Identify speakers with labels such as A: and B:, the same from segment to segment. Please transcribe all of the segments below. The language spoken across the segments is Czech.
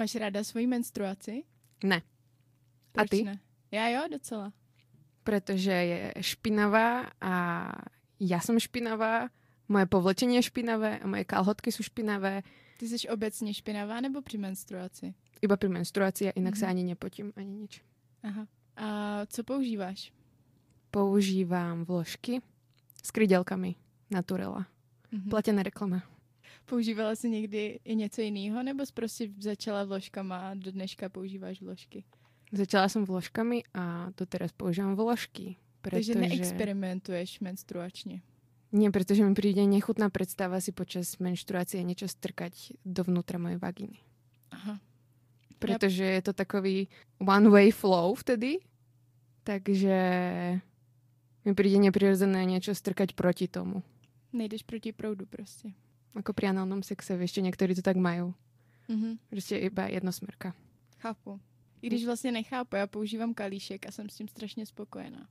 A: Máš ráda svoji menstruaci?
B: Ne.
A: Proč
B: A ty?
A: ne? Já jo, docela.
B: Pretože je špinavá a ja som špinavá, moje povlečenie je špinavé a moje kalhotky sú špinavé.
A: Ty jsi obecně špinavá nebo při menstruaci?
B: Iba pri menstruácii a inak
A: Mhm.
B: sa ani nepotím, ani nič.
A: Aha. A co používáš?
B: Používam vložky s krydelkami Naturela.
A: Mhm.
B: Platená reklama.
A: Používala jsi někdy i něco jiného, nebo jsi prostě začala vložkama a do dneška používáš vložky?
B: Začala som vložkami a doteraz používam vložky.
A: Takže
B: Pretože...
A: neexperimentuješ menstruačně.
B: Nie, pretože mi príde nechutná predstava si počas menštruácie niečo strkať dovnútra mojej vagíny.
A: Aha.
B: Pretože je to takový one-way flow vtedy, takže mi príde neprirodzené niečo strkať proti tomu.
A: Nejdeš proti proudu prostě.
B: Ako pri análnom sexe, vieš, že niektorí to tak majú.
A: Mhm.
B: Prostě iba jednosmerka.
A: Chápu. I když vlastně nechápu, já používám kalíšek a jsem s tím strašně spokojená.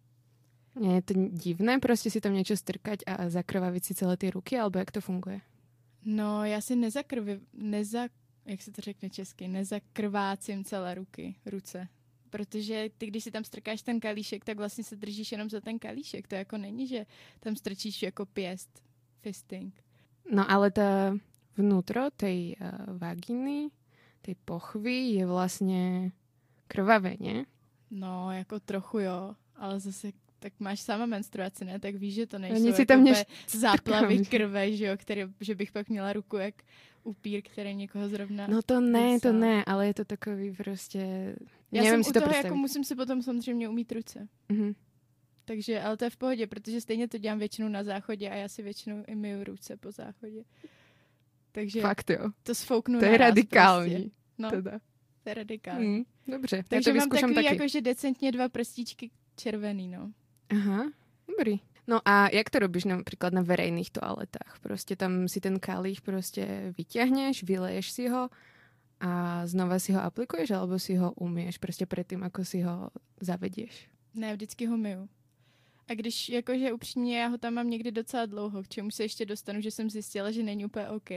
B: Nie je to divné prostě si tam niečo strkať a zakrvaviť si celé ty ruky, alebo jak to funguje?
A: No, já si nezakrvi, neza, jak se to řekne česky, nezakrvácím celé ruky, ruce. Protože ty, když si tam strkáš ten kalíšek, tak vlastně se držíš jenom za ten kalíšek. To jako není, že tam strčíš jako pěst, fisting.
B: No ale tá vnútro tej uh, vagíny, tej pochvy je vlastne krvavé, nie?
A: No, jako trochu jo, ale zase tak máš sama menstruaci, ne? Tak víš, že to nejsou
B: nic si
A: jako
B: tam než-
A: záplavy krve, že jo, který, že bych pak měla ruku jak upír, který někoho zrovna...
B: No to ne, to
A: Dusá.
B: ne, ale je to takový prostě...
A: Já
B: nevím
A: jsem
B: si
A: u
B: to
A: toho,
B: představit.
A: jako musím si potom samozřejmě umít ruce.
B: Mhm.
A: Takže, ale to je v pohodě, protože stejně to dělám většinou na záchodě a já si většinou i myju ruce po záchodě. Takže
B: Fakt jo.
A: to sfouknu
B: To je radikální.
A: Prostě. No,
B: Teda.
A: to je radikální.
B: Mm, dobře, já
A: Takže
B: to
A: mám takový
B: taky.
A: jakože decentně dva prstíčky červený, no.
B: Aha, dobrý. No a jak to robíš napríklad na verejných toaletách? Prostě tam si ten kalich prostě vyťahneš, vyleješ si ho a znova si ho aplikuješ, alebo si ho umieš prostě predtým, ako si ho zavedieš?
A: Ne, vždycky ho myju. A když jakože upřímně já ho tam mám někdy docela dlouho, k čemu se ještě dostanu, že jsem zjistila, že není úplně OK.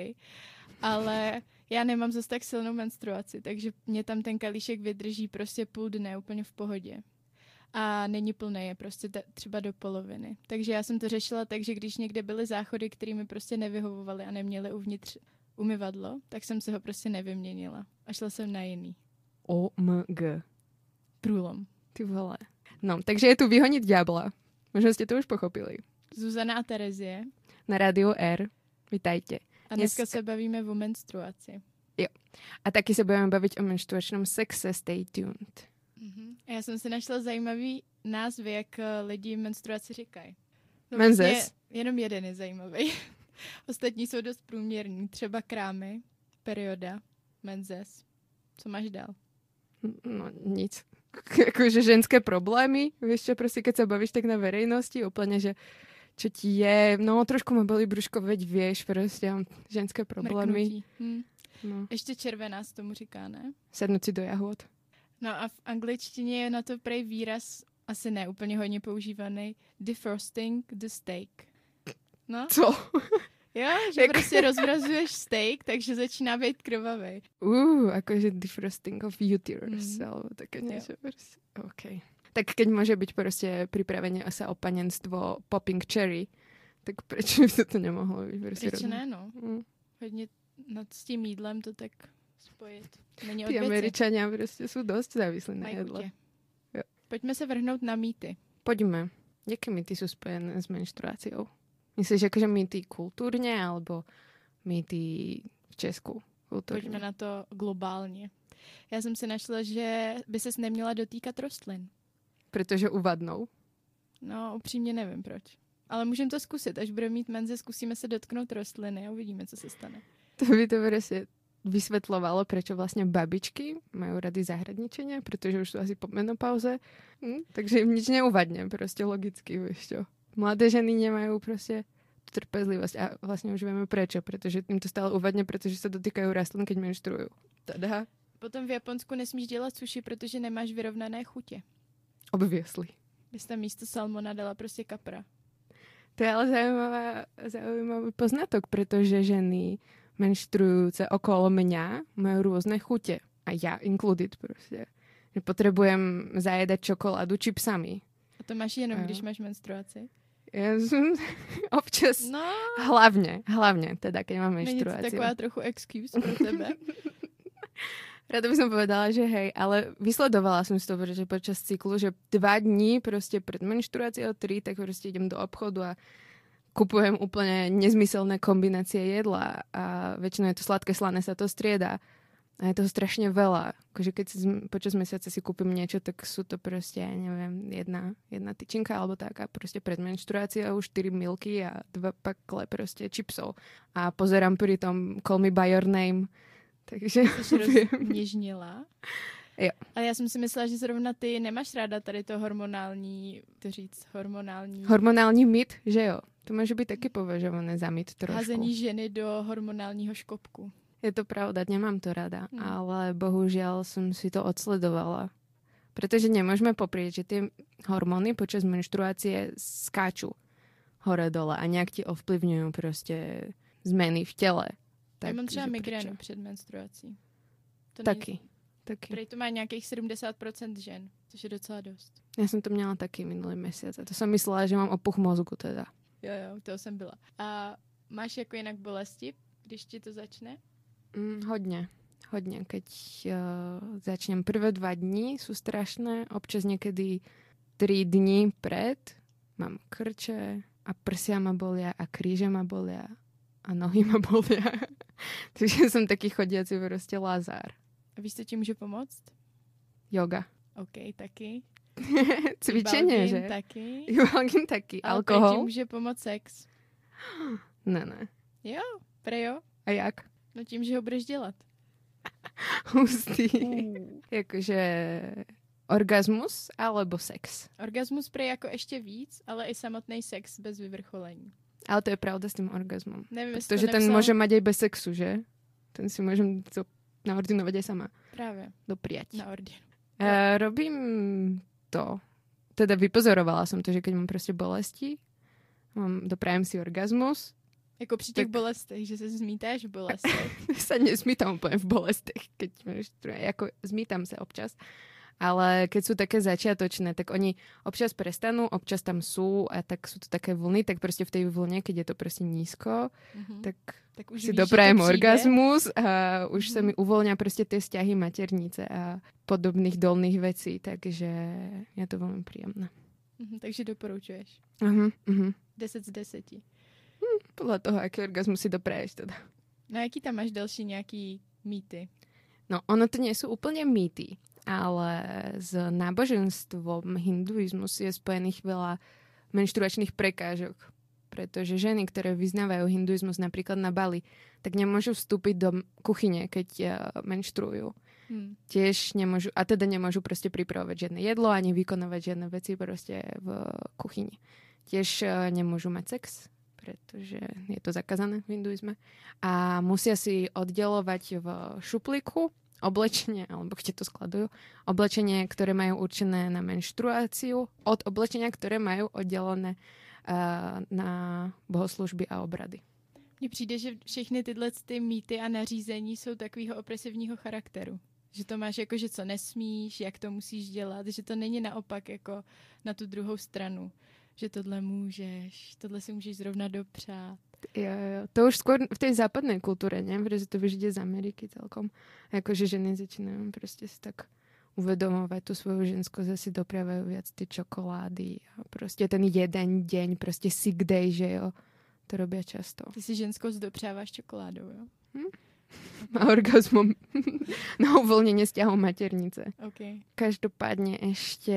A: Ale já nemám zase tak silnou menstruaci, takže mě tam ten kalíšek vydrží prostě půl dne úplně v pohodě. A není plný, je prostě ta, třeba do poloviny. Takže já jsem to řešila tak, že když někde byly záchody, které mi prostě nevyhovovaly a neměly uvnitř umyvadlo, tak jsem se ho prostě nevyměnila. A šla jsem na jiný.
B: OMG.
A: Průlom.
B: Ty vole. No, takže je tu vyhoniť diabla. Možno ste to už pochopili.
A: Zuzana a Terezie.
B: Na rádiu R. Vitajte.
A: A dneska
B: Dneska-
A: se bavíme o menstruaci.
B: A taky se budeme baviť o menštruačnom sexe. Stay tuned.
A: Mm-hmm. A já jsem si našla zajímavý názvy, jak eh, lidi menstruaci říkají. No,
B: Menzes?
A: vlastně Jenom jeden je zajímavý. Ostatní jsou dost průměrní. Třeba krámy, perioda, menzes. Co máš dál?
B: No, nic. Akože ženské problémy, vieš čo, proste keď sa bavíš tak na verejnosti, úplne, že čo ti je, no trošku ma boli brúško, veď vieš, proste ženské problémy.
A: Mrknutí. Hm.
B: No.
A: Ještě červená se tomu říká, ne?
B: Sednúť si do jahod.
A: No a v angličtině je na to prej výraz, asi ne úplně hodně používaný, defrosting the steak. No,
B: Co?
A: Jo, že
B: Jak-
A: prostě rozvrazuješ steak, takže začíná být krvavý.
B: Uh, akože defrosting of uterus,
A: Mhm.
B: alebo také niečo. Proste. OK. Tak keď môže byť proste pripravenie sa o panenstvo popping cherry, tak prečo by to to nemohlo byť? Proste
A: Proč ne, no?
B: Mm.
A: Hodně nad s tím jídlem to tak spojit. Není věci.
B: Američania proste sú dosť závislí na. Jo.
A: Pojďme se vrhnout na mýty.
B: Poďme. Jaké mýty sú spojené s menštruáciou? Myslíš, akože mýty kultúrne, alebo mýty v Česku
A: Pojďme
B: kultúrne?
A: na to globálně. Já jsem si našla, že by ses neměla dotýkat rostlin.
B: Pretože uvadnou.
A: No, upřímně nevím proč. Ale můžeme to zkusit. Až budeme mít menze, zkusíme se dotknout rostliny a uvidíme, co se stane.
B: To by to proste vysvetľovalo, prečo vlastne babičky majú rady zahradničenia, pretože už sú asi po menopauze. Hm? Takže im nič neuvadne, proste logicky, vieš čo. Mladé ženy nemajú proste trpezlivosť a vlastne už vieme prečo, pretože im to stále uvadne, pretože sa dotýkajú rastlín, keď menštruujú. Tada,
A: Potom v Japonsku nesmíš dělat suši, protože nemáš vyrovnané chutě.
B: obviesli.
A: Bys tam místo salmona dala prostě kapra.
B: To je ale zaujímavá, zaujímavý poznatok, pretože ženy menštrujúce okolo mňa majú rôzne chute. A A ja included proste. Že potrebujem zajedať čokoládu čipsami.
A: A to máš jenom,
B: Jo.
A: když máš menstruaci?
B: Ja som občas,
A: No,
B: hlavne, hlavne, teda keď mám menštruáciu.
A: taková trochu excuse pro tebe.
B: Rada by som povedala, že hej, ale vysledovala som si to, že počas cyklu, že dva dní proste pred menštruáciou, tri, tak proste idem do obchodu a kupujem úplne nezmyselné kombinácie jedla a väčšinou je to sladké, slané sa to strieda. A je toho strašne veľa. Akože keď si počas mesiaca si kúpim niečo, tak sú to proste, ja neviem, jedna, jedna tyčinka alebo tak a proste pred menštruáciou 4 milky a dva pakle proste čipsov. A pozerám pri tom Call Me By Your Name. Takže
A: Jsi
B: viem.
A: rozněžnila.
B: Jo.
A: Ale já jsem si myslela, že zrovna ty nemáš ráda tady to hormonální, to říct, hormonální
B: Hormonální mit, že jo? To môže byť taky považované za mit trošku.
A: házení ženy do hormonálního škopku.
B: Je to pravda, nemám to rada,
A: Hmm.
B: ale bohužiaľ som si to odsledovala. Pretože nemôžeme poprieť, že tie hormóny počas menštruácie skáču hore-dole a nejak ti ovplyvňujú proste zmeny v tele.
A: Já mám třeba migrénu
B: prečo?
A: před menstruací. To
B: Taky. Taky.
A: Prej to má nějakých 70% žen, což je docela dost.
B: Ja som to měla taky minulý mesiac a to som myslela, že mám opuch mozgu teda.
A: Jo, jo, toho jsem byla. A máš jako jinak bolesti, když ti to začne?
B: Mm, hodne. Hodne. Keď uh, začnem prvé dva dní, sú strašné. Občas niekedy tri dní pred mám krče a prsia ma bolia a kríže ma bolia a nohy ma bolia. Takže som taký chodiaci proste lazár.
A: A víš, co ti může pomoct?
B: Yoga.
A: OK, taky. Ibalgin
B: že?
A: Taky.
B: Ibalgin taky.
A: Ale ti
B: Alkohol?
A: může pomoct sex.
B: Ne, ne.
A: Jo, prejo.
B: A jak?
A: No tím, že ho budeš dělat.
B: Hustý. Jakože orgasmus alebo sex.
A: Orgasmus prej jako ještě víc, ale i samotný sex bez vyvrcholení.
B: Ale to je pravda s tým orgazmom.
A: Nevím,
B: Protože
A: to
B: ten
A: nepsal...
B: môže mať aj bez sexu, že? Ten si môžem to naordinovať aj sama.
A: Právě,
B: Dopriať.
A: na ordinu.
B: Uh, robím to. Teda vypozorovala som to, že keď mám proste bolesti, mám, doprajem si orgazmus,
A: Jako při těch
B: Tak-
A: bolestech, že se zmítáš v bolestech.
B: sa nesmítam úplne v bolestech, keď menštruujem. Ako zmítam sa občas. Ale keď sú také začiatočné, tak oni občas prestanú, občas tam sú a tak sú to také vlny, tak proste v tej vlne, keď je to proste nízko,
A: Mhm.
B: tak
A: tak už
B: si
A: víš,
B: doprajem
A: přijde.
B: orgazmus a už sa
A: Mhm.
B: mi uvoľňa proste tie vzťahy maternice a podobných dolných vecí, takže je to veľmi príjemné.
A: Mhm, takže doporučuješ.
B: Uh-huh, uh-huh.
A: 10 z 10.
B: Podľa toho, aký orgazmus si dopraješ teda.
A: No jaký tam máš další nějaký mýty?
B: No, ono to nie sú úplne mýty, ale s náboženstvom hinduizmus je spojených veľa menštruačných prekážok. Pretože ženy, ktoré vyznávajú hinduizmus napríklad na Bali, tak nemôžu vstúpiť do kuchyne, keď uh, menštruujú.
A: Hm.
B: tiež nemôžu, a teda nemôžu proste pripravovať žiadne jedlo ani vykonávať žiadne veci proste v kuchyni. Tiež eh, nemôžu mať sex, pretože je to zakázané v hinduizme. A musia si oddelovať v šuplíku oblečenie, alebo kde to skladujú, oblečenie, ktoré majú určené na menštruáciu od oblečenia, ktoré majú oddelené uh, na bohoslužby a obrady.
A: Mně přijde, že všechny tyhle ty mýty a nařízení jsou takového opresivního charakteru. Že to máš jako, že co nesmíš, jak to musíš dělat, že to není naopak jako na tu druhou stranu. Že tohle můžeš, tohle si můžeš zrovna dopřát.
B: Jo, jo. To už skôr v tej západnej kultúre, nie? Pretože to ide z Ameriky celkom. Akože ženy začínajú proste si tak uvedomovať tú svoju ženskosť, že si dopriavajú viac tie čokolády a proste ten jeden deň, proste sick day, že jo. To robia často.
A: Ty si ženskost dopřáváš čokoládou, jo?
B: A orgazmom na uvoľnenie vzťahov maternice.
A: OK.
B: Každopádne ešte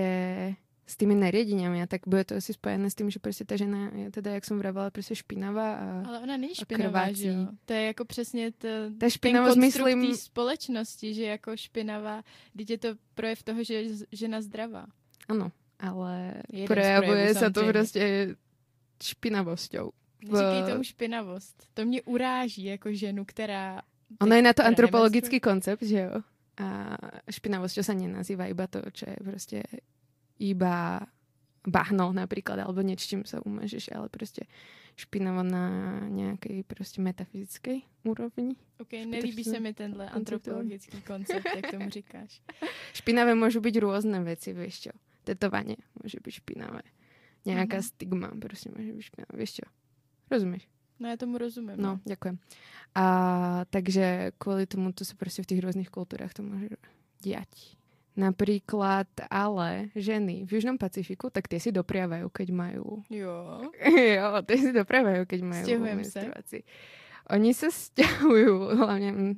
B: s tými nariadeniami, a tak bude to asi spojené s tým, že prostě ta žena je teda, jak som vravala, prostě špinavá a
A: Ale ona není špinavá, že jo? To je jako přesně to,
B: Ta
A: ten
B: špinavost,
A: konstrukt
B: myslím-
A: společnosti, že jako špinavá, teď je to projev toho, že je žena zdravá.
B: Áno, ale
A: Jeden projevů,
B: sa to špinavosťou.
A: Neříkej
B: v-
A: tomu špinavost. To mě uráží jako ženu, která...
B: Ono je na to antropologický koncept, že jo? A špinavosťou sa nenazýva iba to, čo je proste iba bahno napríklad, alebo niečím sa umažeš, ale proste špinavo na nějaké prostě metafyzické úrovni.
A: OK, nelíbí se mi tenhle antropologický koncept, jak tomu říkáš.
B: Špinavé můžou být různé věci, víš čo. Tetovanie může být špinavé. Nějaká mm-hmm. stigma prostě může být špinavé, víš čo. Rozumíš?
A: No já tomu rozumím.
B: No, děkuji. A takže kvůli tomu to se prostě v těch různých kulturách to může dělat. Napríklad ale ženy v Južnom Pacifiku, tak tie si dopriavajú, keď majú...
A: Jo.
B: jo, tie si dopriavajú, keď majú menstruácii. Oni sa stiahujú, hlavne mm,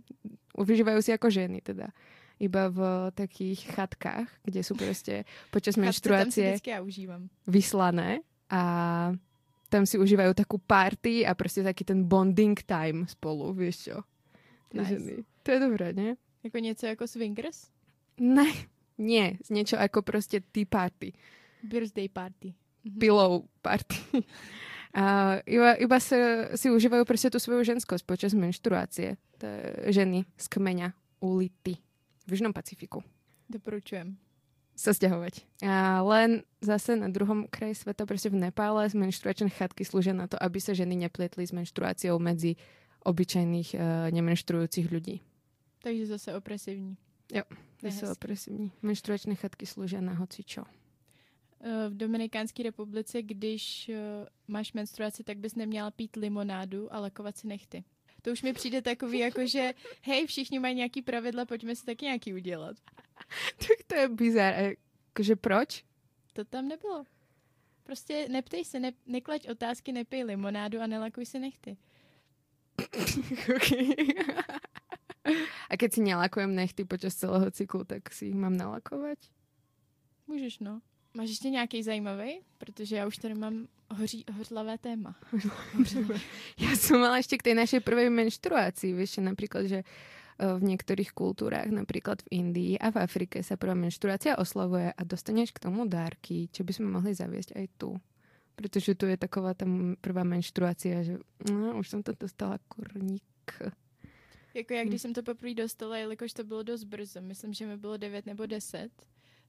B: vyžívajú si ako ženy teda. Iba v takých chatkách, kde sú proste počas menštruácie
A: ja užívam.
B: vyslané a tam si užívajú takú party a prostě taký ten bonding time spolu, vieš čo? Nice. Ženy. To je dobré, ne?
A: Jako něco jako swingers?
B: Ne, nie, z niečo ako proste tea party.
A: Birthday party.
B: Mhm. Pillow party. A iba, iba sa, si užívajú proste tú svoju ženskosť počas menštruácie. To ženy z kmeňa ulity v Južnom Pacifiku.
A: Doporučujem.
B: Sa stiahovať. A len zase na druhom kraji sveta, proste v Nepále, menštruačné chatky slúžia na to, aby sa ženy nepletli s menštruáciou medzi obyčajných uh, nemenštruujúcich ľudí.
A: Takže zase opresívní.
B: Jo, jsou opresivní. Menstruační chatky slouží na hocičo.
A: Eh, v Dominikánské republice, když eh, máš menstruaci, tak bys neměla pít limonádu a lakovat si nechty. To už mi přijde takový, jako že hej, všichni mají nějaký pravidla, pojďme si taky nějaký udělat.
B: tak to je bizar. Jakože proč?
A: To tam nebylo. Prostě neptej se, ne, neklaď otázky, nepij limonádu a nelakuj si nechty.
B: A keď si nelakujem nechty počas celého cyklu, tak si ich mám nalakovat?
A: Můžeš, no. Máš ještě nějaký zajímavý? Protože já už tady mám hoří, hořlavé téma.
B: já jsem mala ještě k té naší prvé menštruaci, víš, například, že eh, v některých kulturách, například v Indii a v Afrike se prvá menštruácia oslavuje a dostaneš k tomu dárky, čo by jsme mohli zaviesť aj tu. Protože tu je taková tam prvá menštruácia, že no, už jsem to dostala kurník.
A: Jako já, když hmm. jsem to poprvé dostala, jelikož to bylo dost brzo, myslím, že mi bylo 9 nebo 10,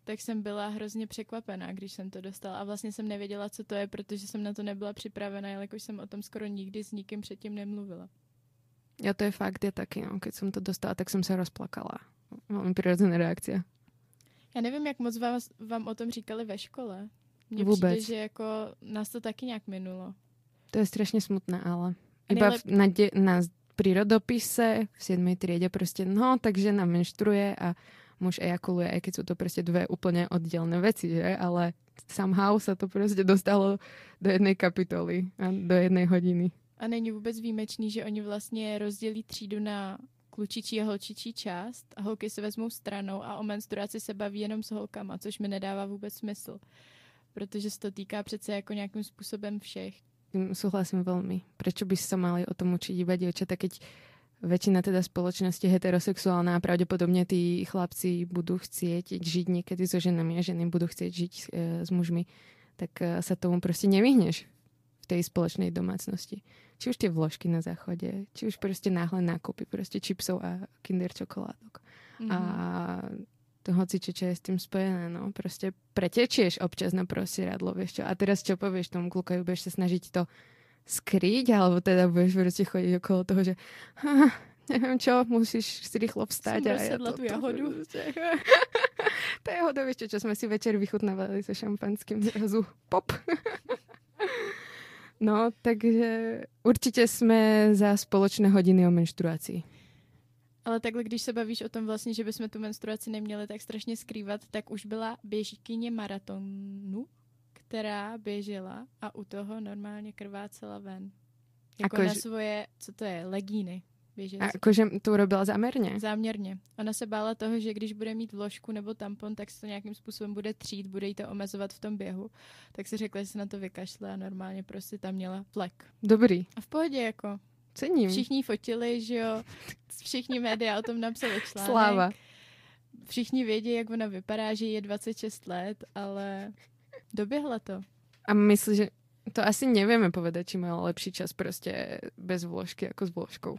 A: tak jsem byla hrozně překvapená, když jsem to dostala. A vlastně jsem nevěděla, co to je, protože jsem na to nebyla připravena, jelikož jsem o tom skoro nikdy s nikým předtím nemluvila.
B: Já to je fakt, je taky, no. Když jsem to dostala, tak jsem se rozplakala. Mám přirozené reakce.
A: Já nevím, jak moc vás, vám o tom říkali ve škole. Mně
B: Vůbec.
A: přijde, že jako nás to taky nějak minulo.
B: To je strašně smutné, ale iba nejlep... na, de- na prírodopise v 7. triede prostě, no, tak žena menštruje a muž ejakuluje, aj keď sú to prostě dve úplne oddělené veci, že? Ale somehow sa to prostě dostalo do jednej kapitoly a do jednej hodiny.
A: A není vůbec výjimečný, že oni vlastně rozdělí třídu na klučičí a holčičí část a holky se vezmou stranou a o menstruaci se baví jenom s holkama, což mi nedává vůbec smysl. Protože se to týká přece jako nějakým způsobem všech
B: tým súhlasím veľmi. Prečo by sa mali o tom učiť iba dievčata, keď väčšina teda spoločnosti heterosexuálna a pravdepodobne tí chlapci budú chcieť žiť niekedy so ženami a ženy budú chcieť žiť e, s mužmi, tak e, sa tomu prostě nevyhneš v tej spoločnej domácnosti. Či už tie vložky na záchode, či už prostě náhle nákupy prostě čipsov a kinder čokoládok. Mm -hmm. A to hoci čo, je s tým spojené, no. Prostě pretečieš občas na prosieradlo, vieš čo. A teraz čo povieš tomu klukovi, budeš sa snažiť to skryť, alebo teda budeš prostě chodit okolo toho, že ha, nevím čo, musíš si rýchlo vstať.
A: Jsem a ja to, tu jahodu.
B: To je jahoda, vieš čo, čo sme si večer vychutnávali se šampanským zrazu. Pop. no, takže určitě jsme za společné hodiny o menštruaci.
A: Ale takhle, když se bavíš o tom vlastně, že bychom tu menstruaci neměli tak strašně skrývat, tak už byla běžkyně maratonu, která běžela a u toho normálně krvácela ven. Jako Ako na že... svoje, co to je, legíny.
B: A jakože to urobila záměrně?
A: Záměrně. Ona se bála toho, že když bude mít vložku nebo tampon, tak se to nějakým způsobem bude třít, bude jí to omezovat v tom běhu. Tak si řekla, že se na to vykašle a normálně prostě tam měla flek.
B: Dobrý.
A: A v pohodě jako.
B: Cením.
A: Všichni fotili, že jo, všichni média o tom napsali článek.
B: Sláva.
A: Všichni vědí, jak ona vypadá, že je 26 let, ale doběhla to.
B: A myslím, že to asi nevíme povedat, či má lepší čas prostě bez vložky jako s vložkou.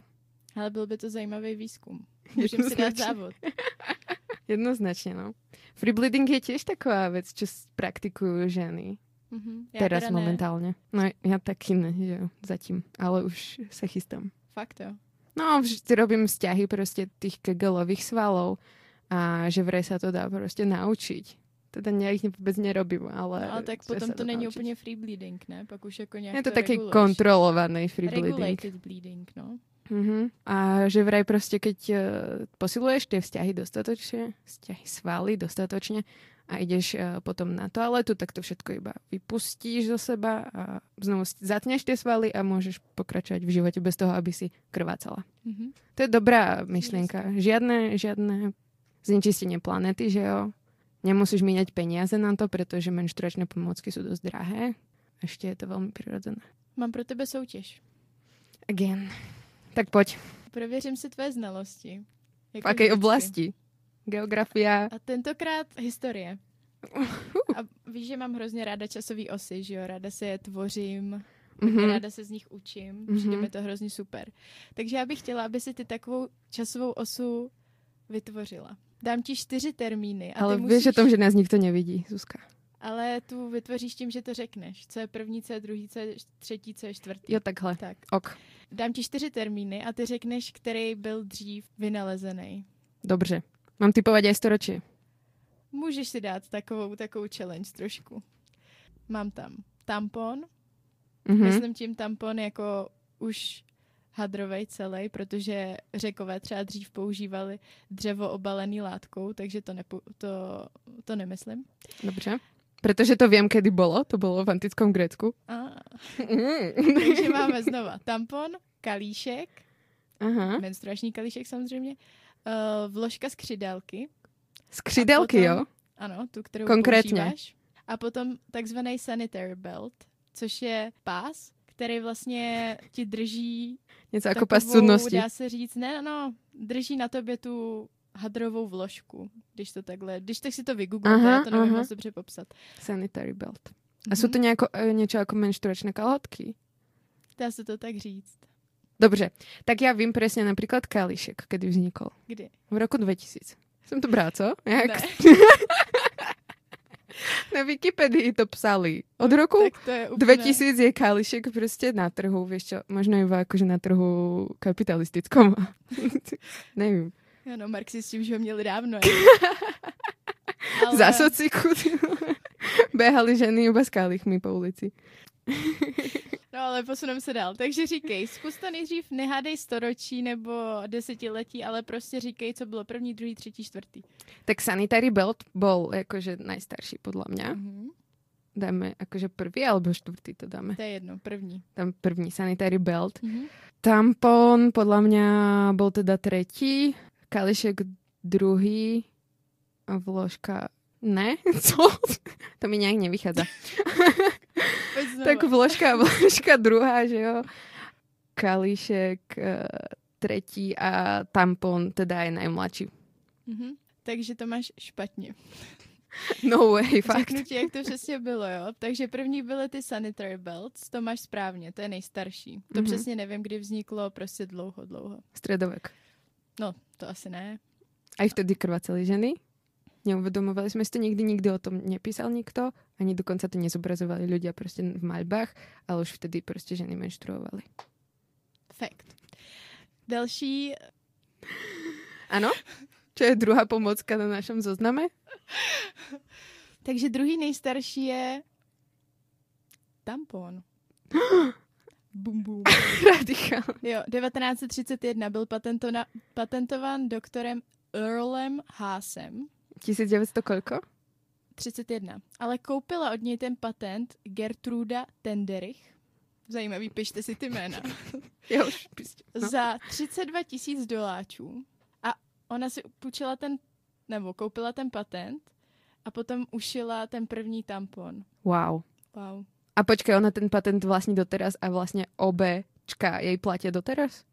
A: Ale byl by to zajímavý výzkum. Můžeme si dát závod.
B: Jednoznačně, no. Free bleeding je těž taková věc, co praktikují ženy.
A: Mhm. Já
B: Teraz
A: teda ne.
B: momentálne. No ja taky ne, že jo, zatím. Ale už sa chystám.
A: Fakt jo.
B: No, vždy robím vzťahy proste tých kegelových svalov a že vraj sa to dá proste naučiť. Teda ja ich vôbec nerobím, ale...
A: No, ale tak potom to není
B: naučiť.
A: úplně free bleeding, ne? Pak už jako nějak
B: Je to
A: to
B: taký
A: reguluješ.
B: kontrolovaný free bleeding.
A: Regulated bleeding, no.
B: Uh-huh. A že vraj proste, keď uh, posiluješ tie vzťahy dostatočne, vzťahy svaly dostatočne a ideš uh, potom na toaletu, tak to všetko iba vypustíš zo seba a znovu zatneš tie svaly a môžeš pokračovať v živote bez toho, aby si krvácala.
A: Mhm.
B: To je dobrá myšlienka. Žiadne, žiadne znečistenie planety, že jo? Nemusíš míňať peniaze na to, pretože menštruačné pomôcky sú dosť drahé. Ešte je to veľmi prirodzené.
A: Mám pro tebe soutěž.
B: Again. Tak poď.
A: Prověřím si tvé znalosti.
B: V
A: Jako
B: akej
A: vždycky.
B: oblasti? Geografia.
A: A tentokrát historie. A víš, že mám hrozně ráda časové osy, že jo? Ráda se je tvořím,
B: Mhm.
A: ráda se z nich učím. Přijde
B: Mhm.
A: mi to hrozně super. Takže já bych chtěla, aby si ty takovou časovou osu vytvořila. Dám ti čtyři termíny. A
B: Ale
A: musíš,
B: o tom, že nás nikto nevidí, Zuzka.
A: Ale tu vytvoříš tím, že to řekneš. Co je první, co je druhý, co je třetí, co je čtvrtý.
B: Jo, takhle.
A: Tak.
B: Ok.
A: Dám ti čtyři termíny a ty řekneš, který byl dřív vynalezený.
B: Dobře. Mám typovať aj storočie.
A: Můžeš si dát takovou, takovou challenge trošku. Mám tam tampon.
B: Mhm.
A: Myslím tím tampon jako už hadrovej celý, protože řekové třeba dřív používali dřevo obalený látkou, takže to, nepo, to, to nemyslím.
B: Dobře. Protože to viem, kedy bolo. To bolo v antickom Grécku. Mm.
A: takže máme znova tampon, kalíšek,
B: Aha.
A: menstruační kalíšek samozřejmě, uh, vložka z křidelky,
B: Skřidelky,
A: A potom-
B: jo?
A: ano, tu, kterou
B: Konkrétně.
A: používáš. A potom takzvaný sanitary belt, což je pás, který vlastně ti drží
B: Něco jako pas cudnosti.
A: dá se říct, ne, no, drží na tobě tu hadrovou vložku, když to takhle, když tak si to vygooglete,
B: Aha,
A: já to nevím moc dobře popsat.
B: Sanitary belt. A sú to nejako, e, niečo ako menštruačné kalhotky?
A: Dá se to tak říct.
B: Dobře, tak ja vím presne napríklad kališek, kedy vznikol.
A: Kdy?
B: V roku 2000. Som to brala, co? Jak?
A: Ne,
B: Na Wikipedii to psali. Od roku
A: tak to je úplně...
B: 2000 je kališek prostě na trhu, vieš čo, možno iba akože na trhu kapitalistickom. Nevím.
A: Ano, marxisti už ho měli dávno. Ale-
B: Za sociku. Behali ženy iba s kalichmi po ulici.
A: No ale posuneme se dál. Takže říkej, zkus to nejdřív nehádej storočí nebo desetiletí, ale prostě říkej, co bylo první, druhý, třetí, čtvrtý.
B: Tak sanitary belt bol akože najstarší podľa mňa.
A: Mhm.
B: Dáme akože prvý alebo štvrtý to dáme.
A: To je jedno, první.
B: Tam první sanitary belt.
A: Mhm.
B: Tampon podľa mňa bol teda tretí, kališek druhý a vložka... Ne? Co? To mi nejak nevychádza. Tak vložka, vložka druhá, že jo? Kališek uh, tretí a tampon teda je najmladší.
A: Mhm. Takže to máš špatně.
B: No way, fakt.
A: Řeknu ti, jak to přesně bylo, jo. Takže první byly ty sanitary belts, to máš správně, to je nejstarší. To
B: Mhm.
A: přesně nevím, kdy vzniklo, prostě dlouho, dlouho.
B: Stredovek.
A: No, to asi ne.
B: Aj vtedy krvácali ženy. Neuvedomovali sme si to nikdy, nikdy o tom nepísal nikto, ani dokonca to nezobrazovali ľudia proste v maľbách, ale už vtedy proste ženy menštruovali.
A: Fakt. Další,
B: Áno? Čo je druhá pomocka na našom zozname?
A: takže druhý nejstarší je tampon. bum, bum.
B: Radikál.
A: Jo, 1931 byl patentona, patentován doktorem Earlem Haasem.
B: 1900 koľko?
A: 31. Ale koupila od něj ten patent Gertruda Tenderich. Zajímavý, pište si ty jména.
B: Ja už píšte.
A: No. Za 32 tisíc doláčů. A ona si půjčila ten, nebo koupila ten patent a potom ušila ten první tampon.
B: Wow.
A: Wow.
B: A počkaj, ona ten patent vlastní doteraz a vlastne obečka jej platia doteraz?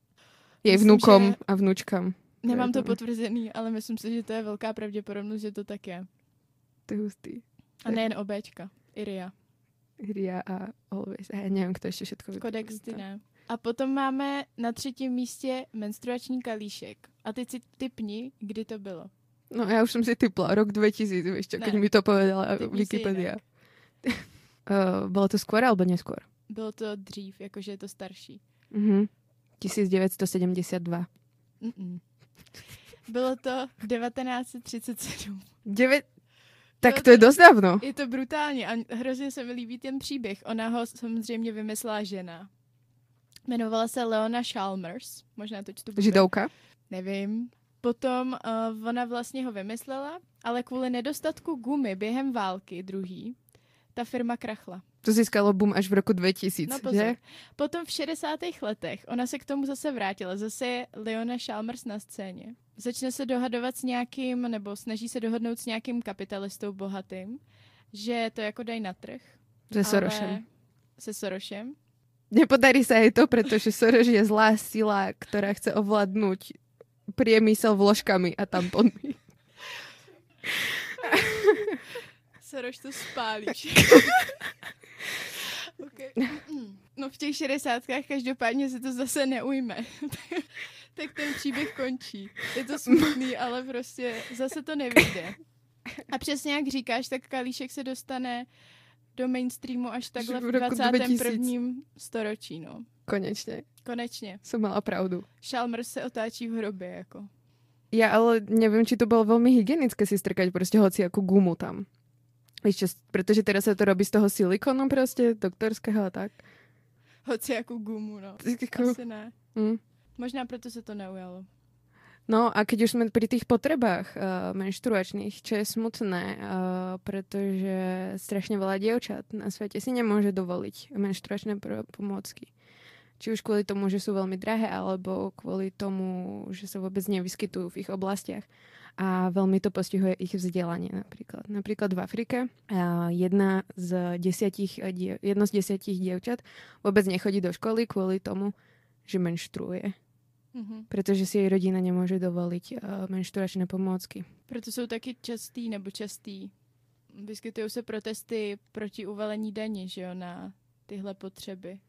B: Jej
A: Myslím,
B: vnukom
A: že-
B: a vnučkám.
A: Nemám to potvrzený, ale myslím si, že to je velká pravděpodobnost, že to tak je.
B: To je hustý.
A: A nejen obéčka. Iria.
B: Ria a Always. A neviem, kto ešte všetko vykonal.
A: Kodex ty ne. A potom máme na třetím místě menstruační kalíšek. A teď si typni, kdy to bylo.
B: No ja už som si typla, rok 2000, vieš čo, keď
A: Ne.
B: mi to povedala
A: Typni
B: Wikipedia. Uh, bylo to skôr alebo neskôr?
A: Bylo to dřív, jakože je to starší.
B: Mhm. 1972.
A: Mm-mm. Bylo to 1937.
B: Devět... Tak
A: Bylo
B: to je
A: to-
B: dost dávno.
A: Je to brutální a hrozně se mi líbí ten příběh. Ona ho samozřejmě vymyslela žena. Jmenovala se Leona Chalmers, možná to čtu blbě.
B: Židovka.
A: Nevím. Potom uh, ona vlastně ho vymyslela, ale kvůli nedostatku gumy během války druhý, ta firma krachla.
B: To získalo boom až v roku 2000,
A: No
B: že?
A: pozor. Potom v 60. letech ona se k tomu zase vrátila. Zase je Leona Chalmers na scéně. Začne se dohadovat s nějakým, nebo snaží se dohodnout s nějakým kapitalistou bohatým, že to jako dají na trh.
B: Se Sorošem.
A: Se Sorošem.
B: Nepodarí sa jej to, pretože Soros je zlá sila, ktorá chce ovládnuť priemysel vložkami a tamponmi.
A: Soros to spálíš. okay. No v těch šedesátkách každopádně se to zase neujme. tak ten příběh končí. Je to smutný, ale prostě zase to nevyjde. A přesně jak říkáš, tak Kalíšek se dostane do mainstreamu až takhle
B: v
A: v
B: roku
A: 21. storočí, no.
B: Konečne.
A: Konečně.
B: Som mala pravdu.
A: Chalmers se otáčí v hrobě, jako.
B: Ja ale neviem, či to bolo veľmi hygienické si strkať proste hociakú gumu tam. Víš čo, pretože teraz sa to robí z toho silikonu proste, doktorského a tak.
A: Hoci jako gumu, no.
B: Tak ako-
A: Asi ne.
B: Hm.
A: Možná proto se to neujalo.
B: No a keď už sme pri tých potrebách uh, menštruačných, čo je smutné, uh, pretože strašne veľa dievčat na svete si nemôže dovoliť menštruačné pomôcky. Či už kvôli tomu, že sú veľmi drahé, alebo kvôli tomu, že sa vôbec nevyskytujú v ich oblastiach. A veľmi to postihuje ich vzdelanie napríklad. Napríklad v Afrike jedna z desiatich, eh, jedno z desiatich dievčat vôbec nechodí do školy kvôli tomu, že menštruuje
A: Mhm.
B: pretože si jej rodina nemôže dovoliť uh, menšturačné pomôcky.
A: Proto jsou taky častý nebo častý. Vyskytují se protesty proti uvalení daní, že jo, na tyhle potřeby.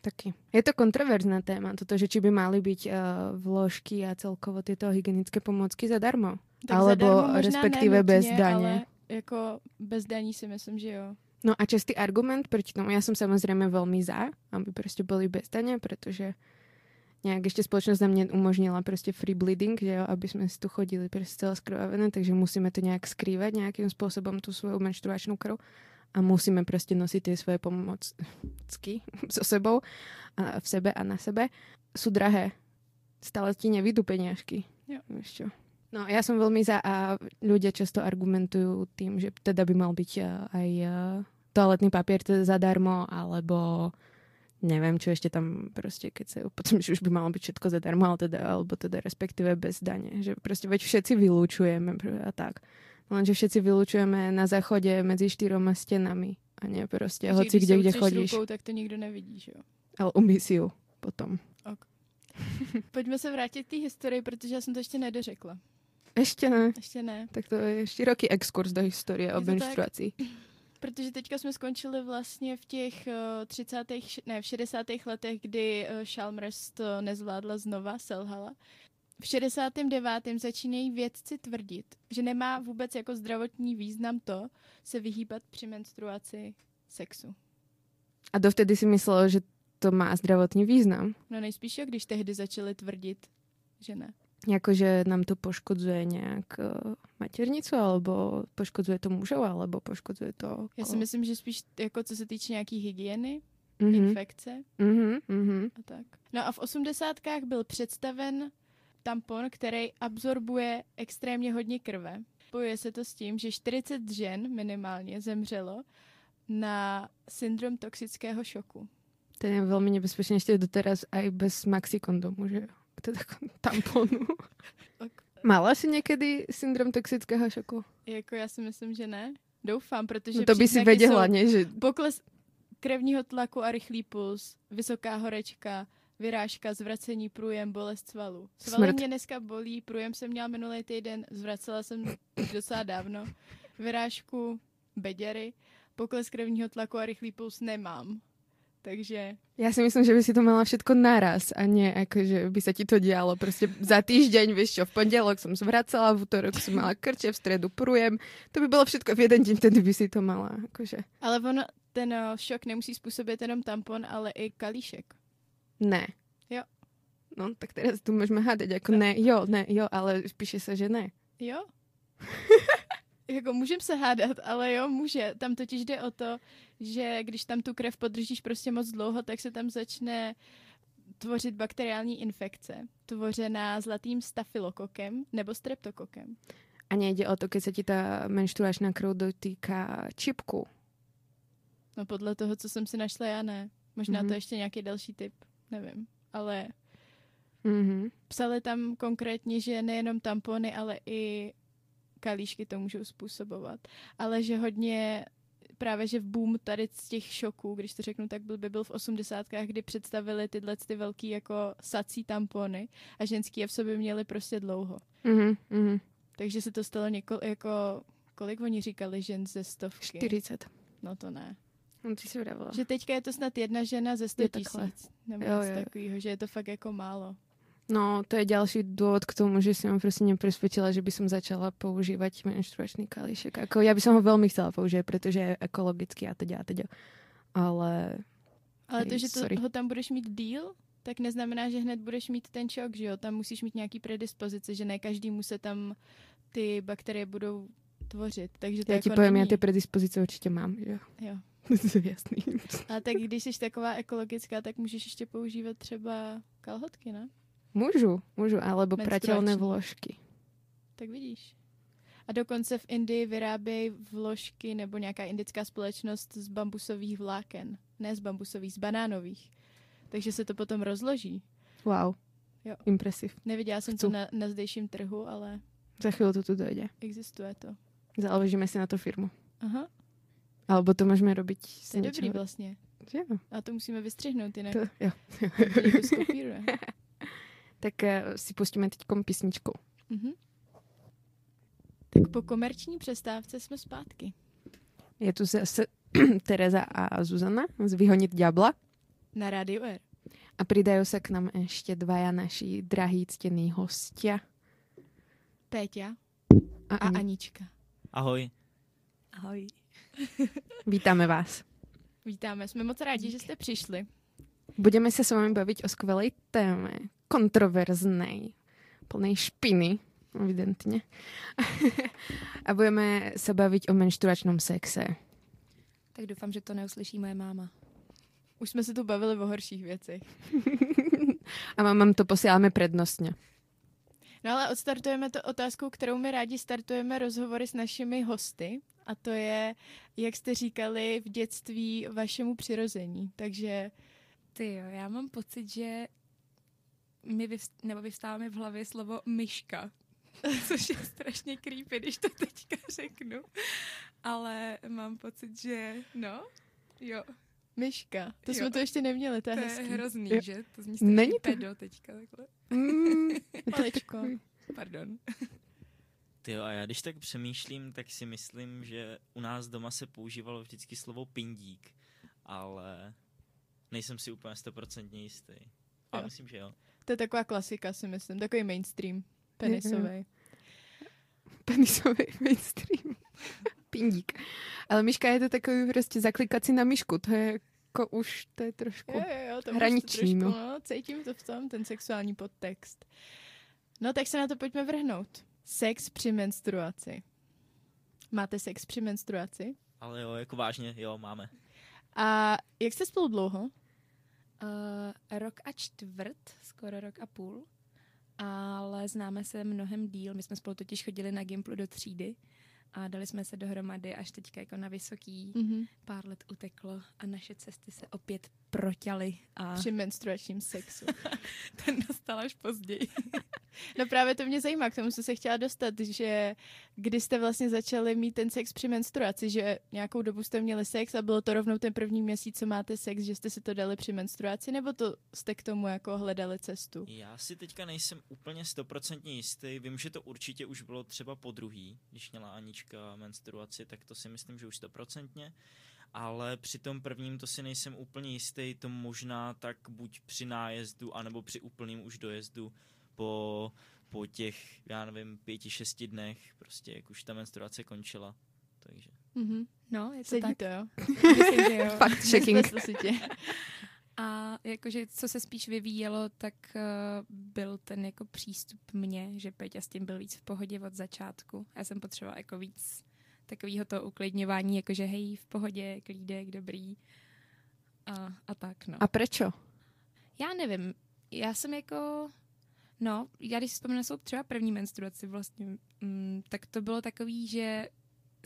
B: Taky. Je to kontroverzná téma, toto, že či by mali byť uh, vložky a celkovo tieto hygienické pomôcky zadarmo.
A: Tak
B: Alebo respektive
A: nenutně,
B: bez daně.
A: Ale jako bez daní si myslím, že jo.
B: No a častý argument proti tomu, ja som samozrejme veľmi za, aby proste boli bez dane, pretože nejak ešte spoločnosť nám neumožnila proste free bleeding, že jo, aby sme si tu chodili proste celé skrvavené, takže musíme to nejak skrývať nejakým spôsobom tú svoju menštruačnú krv a musíme proste nosiť tie svoje pomocky so sebou a v sebe a na sebe. Sú drahé. Stále ti nevidú peniažky.
A: Jo.
B: Čo? No ja som veľmi za a ľudia často argumentujú tým, že teda by mal byť a, aj a, toaletný papier teda zadarmo, alebo neviem, čo ešte tam proste, keď sa potom, že už by malo byť všetko zadarmo, ale teda, alebo teda respektíve bez dane. Že proste veď všetci vylúčujeme a tak. Lenže všetci vylúčujeme na záchode medzi štyroma stenami a nie proste
A: Že
B: hoci
A: když
B: kde, kde chodíš.
A: Rukou, tak to nikdo nevidí, že jo.
B: Ale umí si ju potom.
A: Pojďme se vrátit k té historii, protože já jsem to ještě nedořekla.
B: Ešte ne.
A: Ještě ne.
B: Tak to je široký exkurs do historie o
A: Je to tak?
B: menštruácii.
A: Protože teďka jsme skončili vlastně v těch uh, 30. ne, v 60. letech, kdy Chalmers to nezvládla znova, selhala. V 69. začínají vědci tvrdit, že nemá vůbec jako zdravotní význam to se vyhýbat při menstruaci sexu.
B: A dovtedy si myslelo, že to má zdravotný význam.
A: No nejspíš, jo, když tehdy začali tvrdit, že ne.
B: Jakože nám to poškodzuje nějak uh, maternicu, alebo poškodzuje to mužov, alebo poškodzuje to...
A: Já si myslím, že spíš jako co se týče nějaký hygieny,
B: Mhm,
A: infekce
B: mhm, mhm.
A: a tak. No a v osmdesátkách byl představen tampon, který absorbuje extrémně hodně krve. Spojuje se to s tím, že 40 žen minimálně zemřelo na syndrom toxického šoku.
B: Ten je veľmi nebezpečný ešte doteraz aj bez maxi kondomu, že jo? Teda tamponu. Mala si někdy syndrom toxického šoku?
A: Jako já si myslím, že ne. Doufám, protože
B: No to by si
A: jsou
B: ne? Že
A: Pokles krevního tlaku a rychlý puls, vysoká horečka, vyrážka, zvracení průjem, bolest svalů. Svaly
B: Smrt.
A: mě dneska bolí, průjem jsem měla minulý týden, zvracela jsem už docela dávno. Vyrážku, beděry, pokles krevního tlaku a rychlý puls nemám. Takže
B: Ja si myslím, že by si to mala všetko naraz a nie ako, že by sa ti to dialo proste za týždeň, vieš čo, v pondelok som zvracala, v útorok som mala krče, v stredu prujem. To by bolo všetko v jeden deň, vtedy by si to mala. Akože.
A: Ale ono, ten eh, šok nemusí způsobit jenom tampon, ale i kalíšek.
B: Ne.
A: Jo.
B: No, tak teraz tu môžeme hádať, ako ne, jo, ne, jo, ale píše sa, že ne.
A: Jo? jako můžem se hádat, ale jo, může. Tam totiž jde o to, že když tam tu krev podržíš prostě moc dlouho, tak se tam začne tvořit bakteriální infekce, tvořená zlatým stafylokokem nebo streptokokem.
B: A nejde o to, keď sa ti tá menštruačná krv dotýka čipku.
A: No podle toho, co jsem si našla, já ne. Možná mm-hmm. to
B: Mhm.
A: ještě nějaký další typ, nevím. Ale
B: Mhm.
A: psali tam konkrétně, že nejenom tampony, ale i kalíšky to můžou způsobovat. Ale že hodně právě, že v boom tady z těch šoků, když to řeknu tak, byl by byl v osmdesátkách, kdy představili tyhle ty velký jako sací tampony a ženský je v sobě měli prostě dlouho.
B: Mhm, mhm.
A: Takže se to stalo něko, jako, kolik oni říkali žen ze stovky?
B: 40.
A: No to ne.
B: No ty si vravila.
A: Že teďka je to snad jedna žena ze 100
B: Je takhle.
A: tisíc. Nebo
B: Jo,
A: něco
B: jo, jo.
A: takového, že je to fakt jako málo.
B: No, to je ďalší dôvod k tomu, že si ma proste nepresvedčila, že by som začala používať menštruačný kalíšek. Ako, ja by som ho veľmi chcela používať, pretože je ekologický a teda a teda. Ale
A: Ale to, že to,
B: sorry.
A: ho tam budeš mít díl, tak neznamená, že hned budeš mít ten šok, že jo? Tam musíš mít nějaký predispozice, že ne každému se tam ty bakterie budou tvořit. Takže to
B: ja
A: jako
B: ti poviem, ja
A: není.
B: tie predispozice určite mám. Jo.
A: Jo.
B: to je jasný.
A: A tak když jsi taková ekologická, tak můžeš ještě používat třeba kalhotky, ne?
B: Môžu, môžu, alebo pratelné vložky.
A: Tak vidíš. A dokonce v Indii vyrábějí vložky nebo nějaká indická společnost z bambusových vláken. Ne z bambusových, z banánových. Takže se to potom rozloží.
B: Wow.
A: Jo.
B: Impresiv.
A: Neviděla jsem
B: Chcu.
A: to na, na zdejším trhu, ale
B: Za chvíľu to tu dojde.
A: existuje to.
B: Založíme si na to firmu.
A: Aha,
B: Alebo to môžeme robiť s
A: to je dobrý vlastně.
B: Jo,
A: A to musíme vystřihnout jinak.
B: to, jo.
A: To.
B: tak uh, si pustíme teď písničku.
A: Mhm. Tak po komerční přestávce jsme zpátky.
B: Je tu zase Tereza a Zuzana z Vyhoniť ďabla.
A: Na rádiu R.
B: A pridajú sa k nám ešte dvaja naši drahí ctení hostia.
A: Péťa
B: A,
A: a
B: Ani.
A: Anička.
C: Ahoj.
A: Ahoj.
B: Vítame vás.
A: Vítáme, jsme moc rádi, že jste přišli.
B: Budeme sa s vami baviť o skvelej téme. Kontroverznej. Plnej špiny, evidentne. a budeme sa baviť o menštruačnom sexe.
D: Tak doufám, že to neuslyší moje máma.
A: Už jsme se tu bavili o horších věcech.
B: a mamám to posíláme prednostne.
A: No ale odstartujeme to otázkou, kterou my rádi startujeme rozhovory s našimi hosty. A to je, jak jste říkali v dětství vašemu přirození. Takže
D: Ty jo, já mám pocit, že mi vyvst- nebo vyvstává mi v hlavě slovo myška. Což je strašně creepy, když to teďka řeknu. Ale mám pocit, že no, jo,
A: myška, to
D: Jo.
A: jsme to ještě neměli, to je,
D: to je
A: hezký.
D: hrozný,
B: Jo.
D: že? To zní
B: Není to-
D: pedo teďka takhle.
B: Mm,
A: Maličko.
D: Pardon.
C: Ty jo, a já když tak přemýšlím, tak si myslím, že u nás doma se používalo vždycky slovo pindík, ale nejsem si úplně stoprocentně jistý. Ale
A: Jo.
C: myslím, že jo.
A: To je taková klasika, si myslím, takový mainstream, penisový.
B: penisový mainstream. Pindík. Ale myška je to takový prostě zaklikací na myšku. To je jako už, to je trošku...
A: Jo, jo, jo, to
B: Hraniční,
A: trošku,
B: no.
A: no. Cítím to v tom, ten sexuální podtext. No tak se na to pojďme vrhnout. Sex při menstruaci. Máte sex při menstruaci?
C: Ale jo, jako vážně, jo, máme.
A: A jak jste spolu dlouho?
D: Uh, rok a čtvrt, skoro rok a půl, ale známe se mnohem díl. My jsme spolu totiž chodili na Gimplu do třídy a dali jsme se dohromady až teďka jako na vysoký.
A: Mm-hmm.
D: Pár let uteklo a naše cesty se opět proťaly a
A: Při menstruačním sexu.
D: ten nastal až později.
A: No právě to mě zajímá, k tomu jsem se chtěla dostat, že kdy jste vlastně začali mít ten sex při menstruaci, že nějakou dobu jste měli sex a bylo to rovnou ten první měsíc, co máte sex, že jste si to dali při menstruaci, nebo to jste k tomu jako hledali cestu?
C: Já si teďka nejsem úplně stoprocentně jistý. Vím, že to určitě už bylo třeba po druhý, když měla Anička menstruaci, tak to si myslím, že už stoprocentně. Ale při tom prvním to si nejsem úplně jistý, to možná tak buď při nájezdu, anebo při úplným už dojezdu po, po těch, já nevím, pěti, šesti dnech, prostě jak už ta menstruace končila. takže.
A: Mhm.
D: No, je to
A: Sedí
D: tak.
A: to, jo?
D: Myslím, že jo.
B: Fakt checking.
D: A jakože co se spíš vyvíjelo, tak uh, byl ten jako přístup mě, že Peťa s tím byl víc v pohodě od začátku. Já jsem potřebovala jako víc takového toho uklidňování, jakože hej, v pohodě, klídek, dobrý a, a tak, no.
B: A prečo?
D: Já nevím, já jsem jako, no, já když si vzpomínám na svou třeba první menstruaci vlastně, mm, tak to bylo takový, že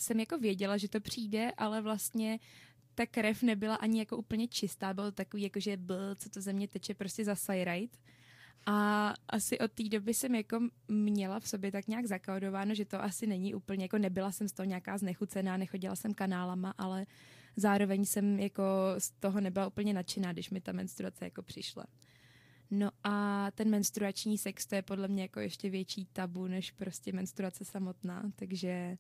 D: jsem jako věděla, že to přijde, ale vlastně ta krev nebyla ani jako úplně čistá, bylo to takový jako, že byl, co to ze mě teče prostě za sajrajt. A asi od té doby jsem jako měla v sobě tak nějak zakaudováno, že to asi není úplně, jako nebyla jsem z toho nějaká znechucená, nechodila jsem kanálama, ale zároveň jsem jako z toho nebyla úplně nadšená, když mi ta menstruace jako přišla. No a ten menstruační sex, to je podle mě jako ještě větší tabu, než prostě menstruace samotná, takže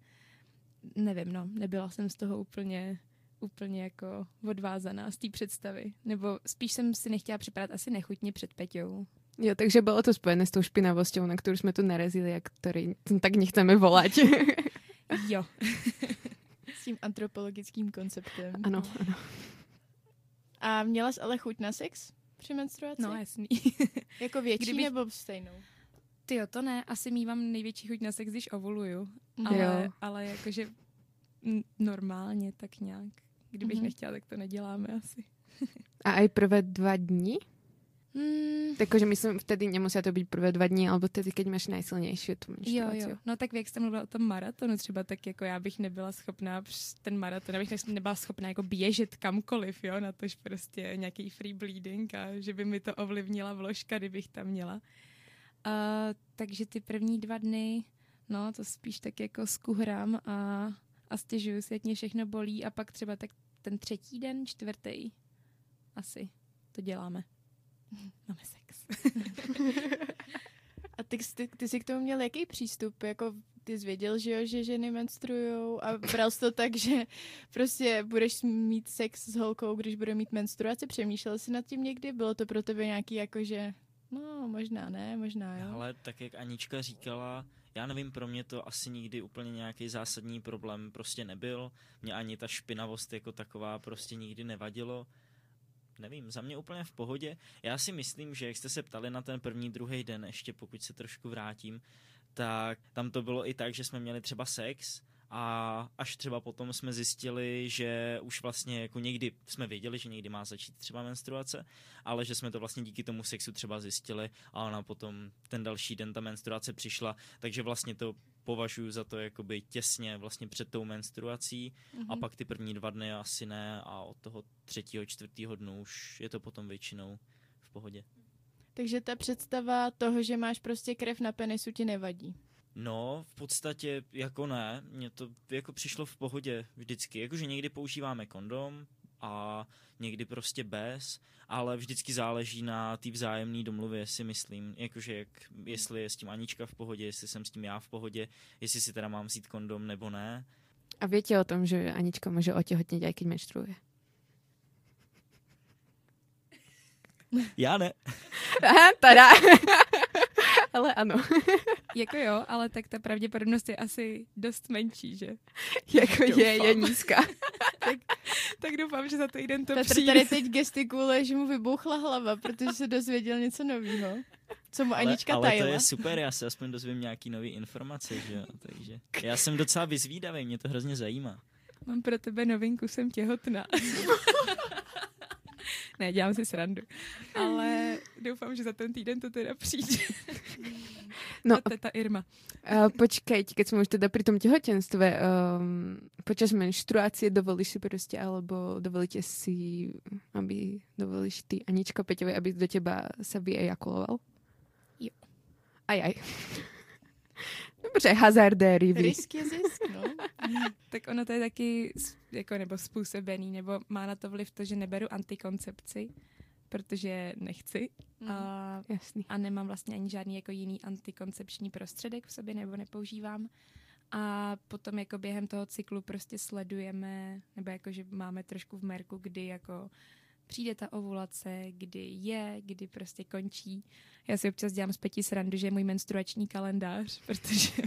D: nevím, no, nebyla jsem z toho úplně úplně jako odvázaná z té představy. Nebo spíš jsem si nechtěla připadat asi nechutně před Peťou.
B: Jo, takže bylo to spojené s tou špinavosťou, na kterou jsme tu narazili a který tak nechceme volať.
D: Jo.
A: S tím antropologickým konceptem.
B: ano, ano.
A: A měla jsi ale chuť na sex při menstruaci?
D: No, jasný.
A: Jako větší
D: Kdybych-
A: nebo stejnou?
D: Ty jo, to ne. Asi mývám největší chuť na sex, když ovuluju. Ale,
B: Jo.
D: ale jakože normálně tak nějak. Kdybych
A: Mhm.
D: nechtěla, tak to neděláme asi.
B: A aj prvé dva dní?
D: Mm,
B: Takže myslím, vtedy nemusí to být prvé dva dní, alebo vtedy, keď máš najsilnější tu
D: Jo,
B: menstruaci.
D: jo. No tak jak jste mluvila o tom maratonu třeba, tak jako já bych nebyla schopná ten maraton, abych ne- nebyla schopná jako běžet kamkoliv, jo, na tož prostě nějaký free bleeding a že by mi to ovlivnila vložka, kdybych tam měla. Uh, takže ty první dva dny, no to spíš tak jako skuhrám a, a stěžuju si, jak mě všechno bolí a pak třeba tak ten třetí den, čtvrtý, asi to děláme. Máme sex.
A: A ty, ty, ty jsi k tomu měl jaký přístup? Jako ty jsi věděl, že jo, že ženy menstruujou a bral jsi to tak, že prostě budeš mít sex s holkou, když bude mít menstruaci? Přemýšlel jsi nad tím někdy? Bylo to pro tebe nějaký jako, že no možná ne, možná jo?
C: Ale tak jak Anička říkala, já nevím, pro mě to asi nikdy úplně nějaký zásadní problém prostě nebyl. Mě ani ta špinavost jako taková prostě nikdy nevadilo. Nevím, za mě úplně v pohodě. Já si myslím, že jak jste se ptali na ten první, druhý den, ještě pokud se trošku vrátím, tak tam to bylo i tak, že jsme měli třeba sex a až třeba potom jsme zjistili, že už vlastně jako někdy jsme věděli, že někdy má začít třeba menstruace, ale že jsme to vlastně díky tomu sexu třeba zjistili a ona potom ten další den ta menstruace přišla, takže vlastně to považuji za to jakoby těsně vlastně před tou menstruací
A: Mhm.
C: a pak ty první dva dny asi ne a od toho třetího, čtvrtého dnu už je to potom většinou v pohodě.
A: Takže ta představa toho, že máš prostě krev na penisu ti nevadí.
C: No, v podstatě jako ne, mně to jako přišlo v pohodě vždycky, jakože někdy používáme kondom a někdy prostě bez, ale vždycky záleží na té vzájemné domluvě, si myslím, jakože jak, jestli je s tím Anička v pohodě, jestli jsem s tím já v pohodě, jestli si teda mám vzít kondom nebo ne.
B: A viete o tom, že Anička môže otehotniť, aj keď menštruuje?
C: Já ne.
B: Aha, tada. Ale ano,
D: jako jo, ale tak ta pravděpodobnost je asi dost menší, že?
B: jako je, je
D: Doufám.
B: nízka.
D: Tak doufám, že za týden to
A: Petr
D: přijde.
A: tady teď gestikuluje, že mu vybouchla hlava, protože se dozvěděl něco nového. Co mu Anička
C: ale, ale
A: tajila.
C: to je super, já se aspoň dozvím nějaký nový informace, že jo, takže já jsem docela vyzvídavý, mě to hrozně zajímá.
D: Mám pro tebe novinku, jsem těhotná. Ne, dělám si srandu. Ale doufám, že za ten týden to teda přijde.
B: No,
D: A teta Irma.
B: uh, počkajte, keď sme už teda pri tom tehotenstve, um, počas menštruácie dovolíš si proste, alebo dovolíte si, aby dovolíš ty Anička Peťovej, aby do teba sa vyejakuloval?
D: Jo.
B: Aj, aj. Dobře, hazardéry.
A: Risk je zisk, no.
D: Tak ono to je taky jako nebo způsobený, nebo má na to vliv to, že neberu antikoncepci, protože nechci
A: Mhm.
D: a,
B: Jasný.
D: a nemám vlastně ani žádný jako jiný antikoncepční prostředek v sobě nebo nepoužívám. A potom jako během toho cyklu prostě sledujeme, nebo jako že máme trošku v merku, kdy jako přijde ta ovulace, kdy je, kdy prostě končí. Já si občas dělám z pěti srandu, že je můj menstruační kalendář, protože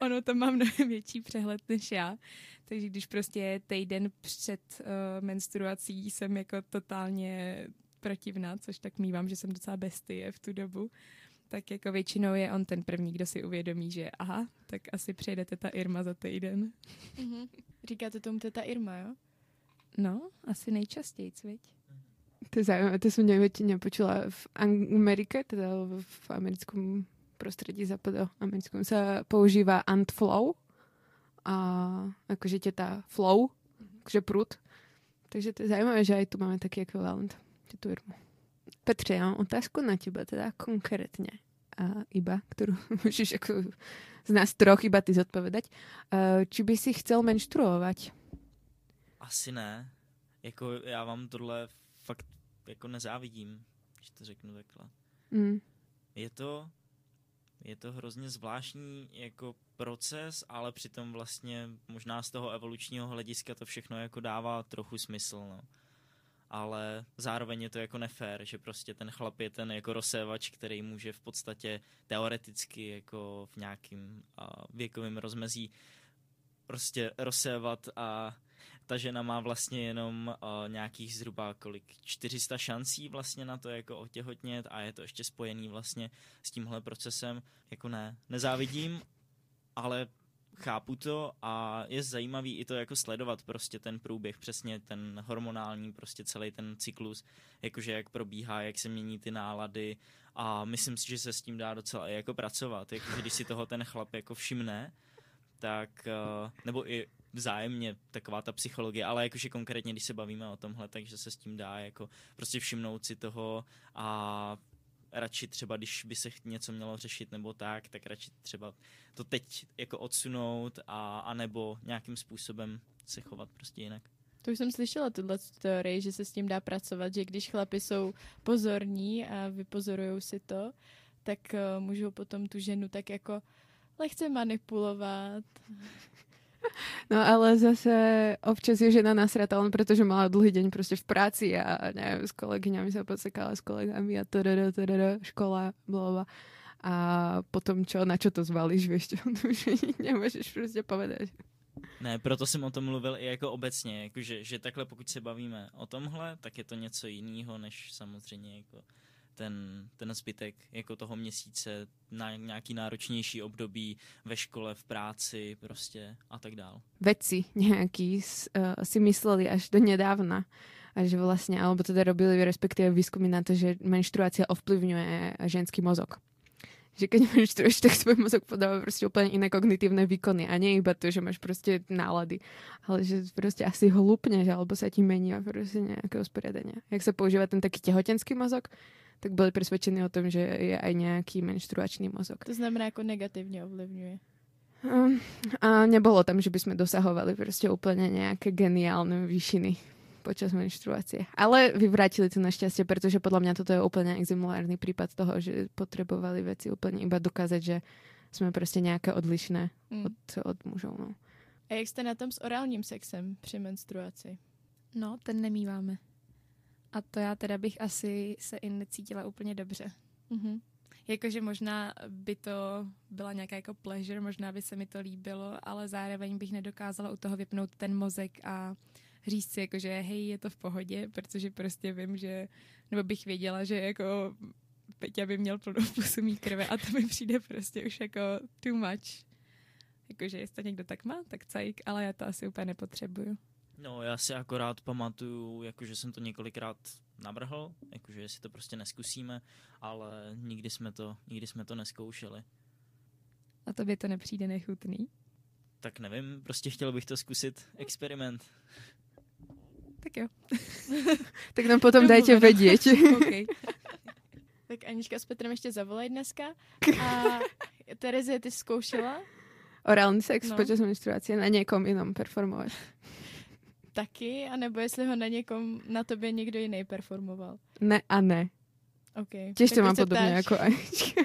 D: ono to má mnohem větší přehled než já. Takže když prostě je týden před uh, menstruací, jsem jako totálně protivná, což tak mývám, že jsem docela bestie v tu dobu tak jako většinou je on ten první, kdo si uvědomí, že aha, tak asi přejde teta Irma za týden.
A: Mm-hmm. Říkáte tomu teta Irma, jo?
D: No, asi nejčastěji, cviť.
B: To je zaujímavé, to som neväčšine počula v Amerike, teda v americkom prostredí západoamerickom sa používa antflow a akože teta flow, akože prut. Takže to je zaujímavé, že aj tu máme taký ekvivalent, tetu Irmu. Petře, já mám otázku na teba, teda konkrétně. A iba, ktorú môžeš ako z nás troch iba ty zodpovedať. Či by si chcel menštruovať?
C: Asi ne. Jako já vám tohle fakt jako nezávidím, když to řeknu takhle.
B: Mm.
C: Je to, je to hrozně zvláštní jako proces, ale přitom vlastně možná z toho evolučního hlediska to všechno jako dává trochu smysl, no ale zároveň je to jako nefér, že prostě ten chlap je ten jako rozsévač, který může v podstatě teoreticky jako v nějakým věkovém rozmezí prostě rozsévat a ta žena má vlastně jenom uh, nějakých zhruba kolik 400 šancí vlastně na to jako otěhotnět a je to ještě spojený vlastně s tímhle procesem. Jako ne, nezávidím, ale chápu to a je zajímavý i to jako sledovat prostě ten průběh, přesně ten hormonální, prostě celý ten cyklus, jakože jak probíhá, jak se mění ty nálady a myslím si, že se s tím dá docela i jako pracovat, jakože když si toho ten chlap jako všimne, tak, eh, nebo i vzájemně taková ta psychologie, ale jakože konkrétně, když se bavíme o tomhle, takže se s tím dá jako prostě všimnout si toho a radši třeba, když by se něco mělo řešit nebo tak, tak radši třeba to teď jako odsunout a, a nebo nějakým způsobem se chovat prostě jinak.
A: To už jsem slyšela tuhle teorii, že se s tím dá pracovat, že když chlapi jsou pozorní a vypozorují si to, tak uh, můžou potom tu ženu tak jako lehce manipulovat.
B: No ale zase občas je žena nasrata len preto, že mala dlhý deň prostě v práci a neviem, s kolegyňami sa podsekala, s kolegami a tadada, tadada, škola, blova. A potom čo, na čo to zvalíš, vieš čo, nemůžeš prostě povedať.
C: Ne, proto jsem o tom mluvil i jako obecně, jako že, že takhle pokud se bavíme o tomhle, tak je to něco jiného, než samozřejmě jako ten, ten zbytek jako toho měsíce na nějaký náročnější období ve škole, v práci prostě a tak dál.
B: Vedci nějaký uh, si mysleli až do nedávna, a že vlastně, alebo teda robili respektive výzkumy na to, že menštruácia ovplyvňuje ženský mozog že keď menštruješ, tak svoj mozog podáva prostě úplně iné kognitívne výkony a nie iba to, že máš prostě nálady, ale že prostě asi hlupneš, alebo sa ti mení prostě nějaké usporiadania. Jak se používá ten taký tehotenský mozog, tak byli přesvědčeni o tom, že je aj nějaký menštruačný mozog.
A: To znamená, jako negativně ovlivňuje.
B: Um, a nebolo tam, že by sme dosahovali prostě úplně nějaké geniálne výšiny počas menštruácie. Ale vyvrátili to našťastie, pretože podľa mňa toto je úplne exemplárny prípad toho, že potrebovali veci úplne iba dokázať, že jsme prostě nějaké odlišné mm. od, od mužov. No.
A: A jak jste na tom s orálním sexem při menstruaci?
D: No, ten nemýváme. A to já teda bych asi se i necítila úplně dobře. Mm-hmm. Jakože možná by to byla nějaká jako pleasure, možná by se mi to líbilo, ale zároveň bych nedokázala u toho vypnout ten mozek a říct si, jako, že hej, je to v pohodě, protože prostě vím, že, nebo bych věděla, že jako Peťa by měl plnou pusu mít krve a to mi přijde prostě už jako too much. Jakože jestli to někdo tak má, tak cajk, ale já to asi úplně nepotřebuju.
C: No, já si akorát pamatuju, jakože jsem to několikrát navrhl, jakože jestli to prostě neskusíme, ale nikdy jsme to, nikdy jsme to neskoušeli.
D: A to by to nepřijde nechutný?
C: Tak nevím, prostě chtěl bych to zkusit, experiment.
D: Tak jo.
B: tak nám potom dajte vědět.
A: okay. Tak Anička s Petrem ještě zavolají dneska. A Terezie, ty zkoušela?
B: Orální sex no. počas menstruace na někom jinom performovat.
A: Taky, anebo jestli ho na někom, na tobě někdo jiný performoval?
B: Ne a ne.
A: Okay.
B: Těž to mám podobně jako Anička.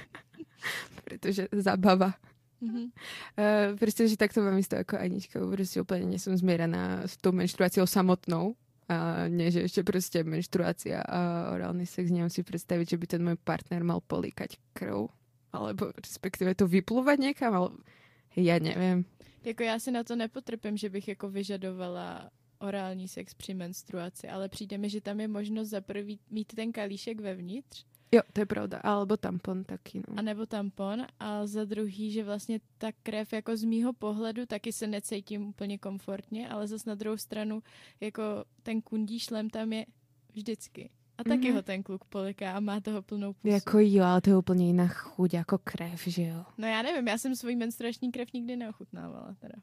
B: Protože zabava. Mm-hmm. Uh, prostě, že takto mám isto jako Anička, prostě úplně nejsem zmierená s tou menštruáciou samotnou, A nie, že ešte proste menštruácia a orálny sex, neviem si predstaviť, že by ten môj partner mal políkať krv. Alebo respektíve to vyplúvať niekam, ale ja neviem.
A: Jako já si na to nepotrpím, že bych jako vyžadovala orální sex při menstruaci, ale přijde mi, že tam je možnost za prvý mít ten kalíšek vevnitř,
B: Jo, to je pravda. Alebo tampon taky, no.
A: a nebo tampon a za druhý, že vlastně ta krev jako z mýho pohledu taky se necítím úplně komfortně, ale zas na druhou stranu jako ten kundí šlem tam je vždycky. A taky
B: Mhm.
A: ho ten kluk poliká a má toho plnou pusu.
B: Jako jo, ale to je úplně jiná chuť jako krev, že jo?
A: No já nevím, já jsem svůj menstruační krev nikdy neochutnávala teda.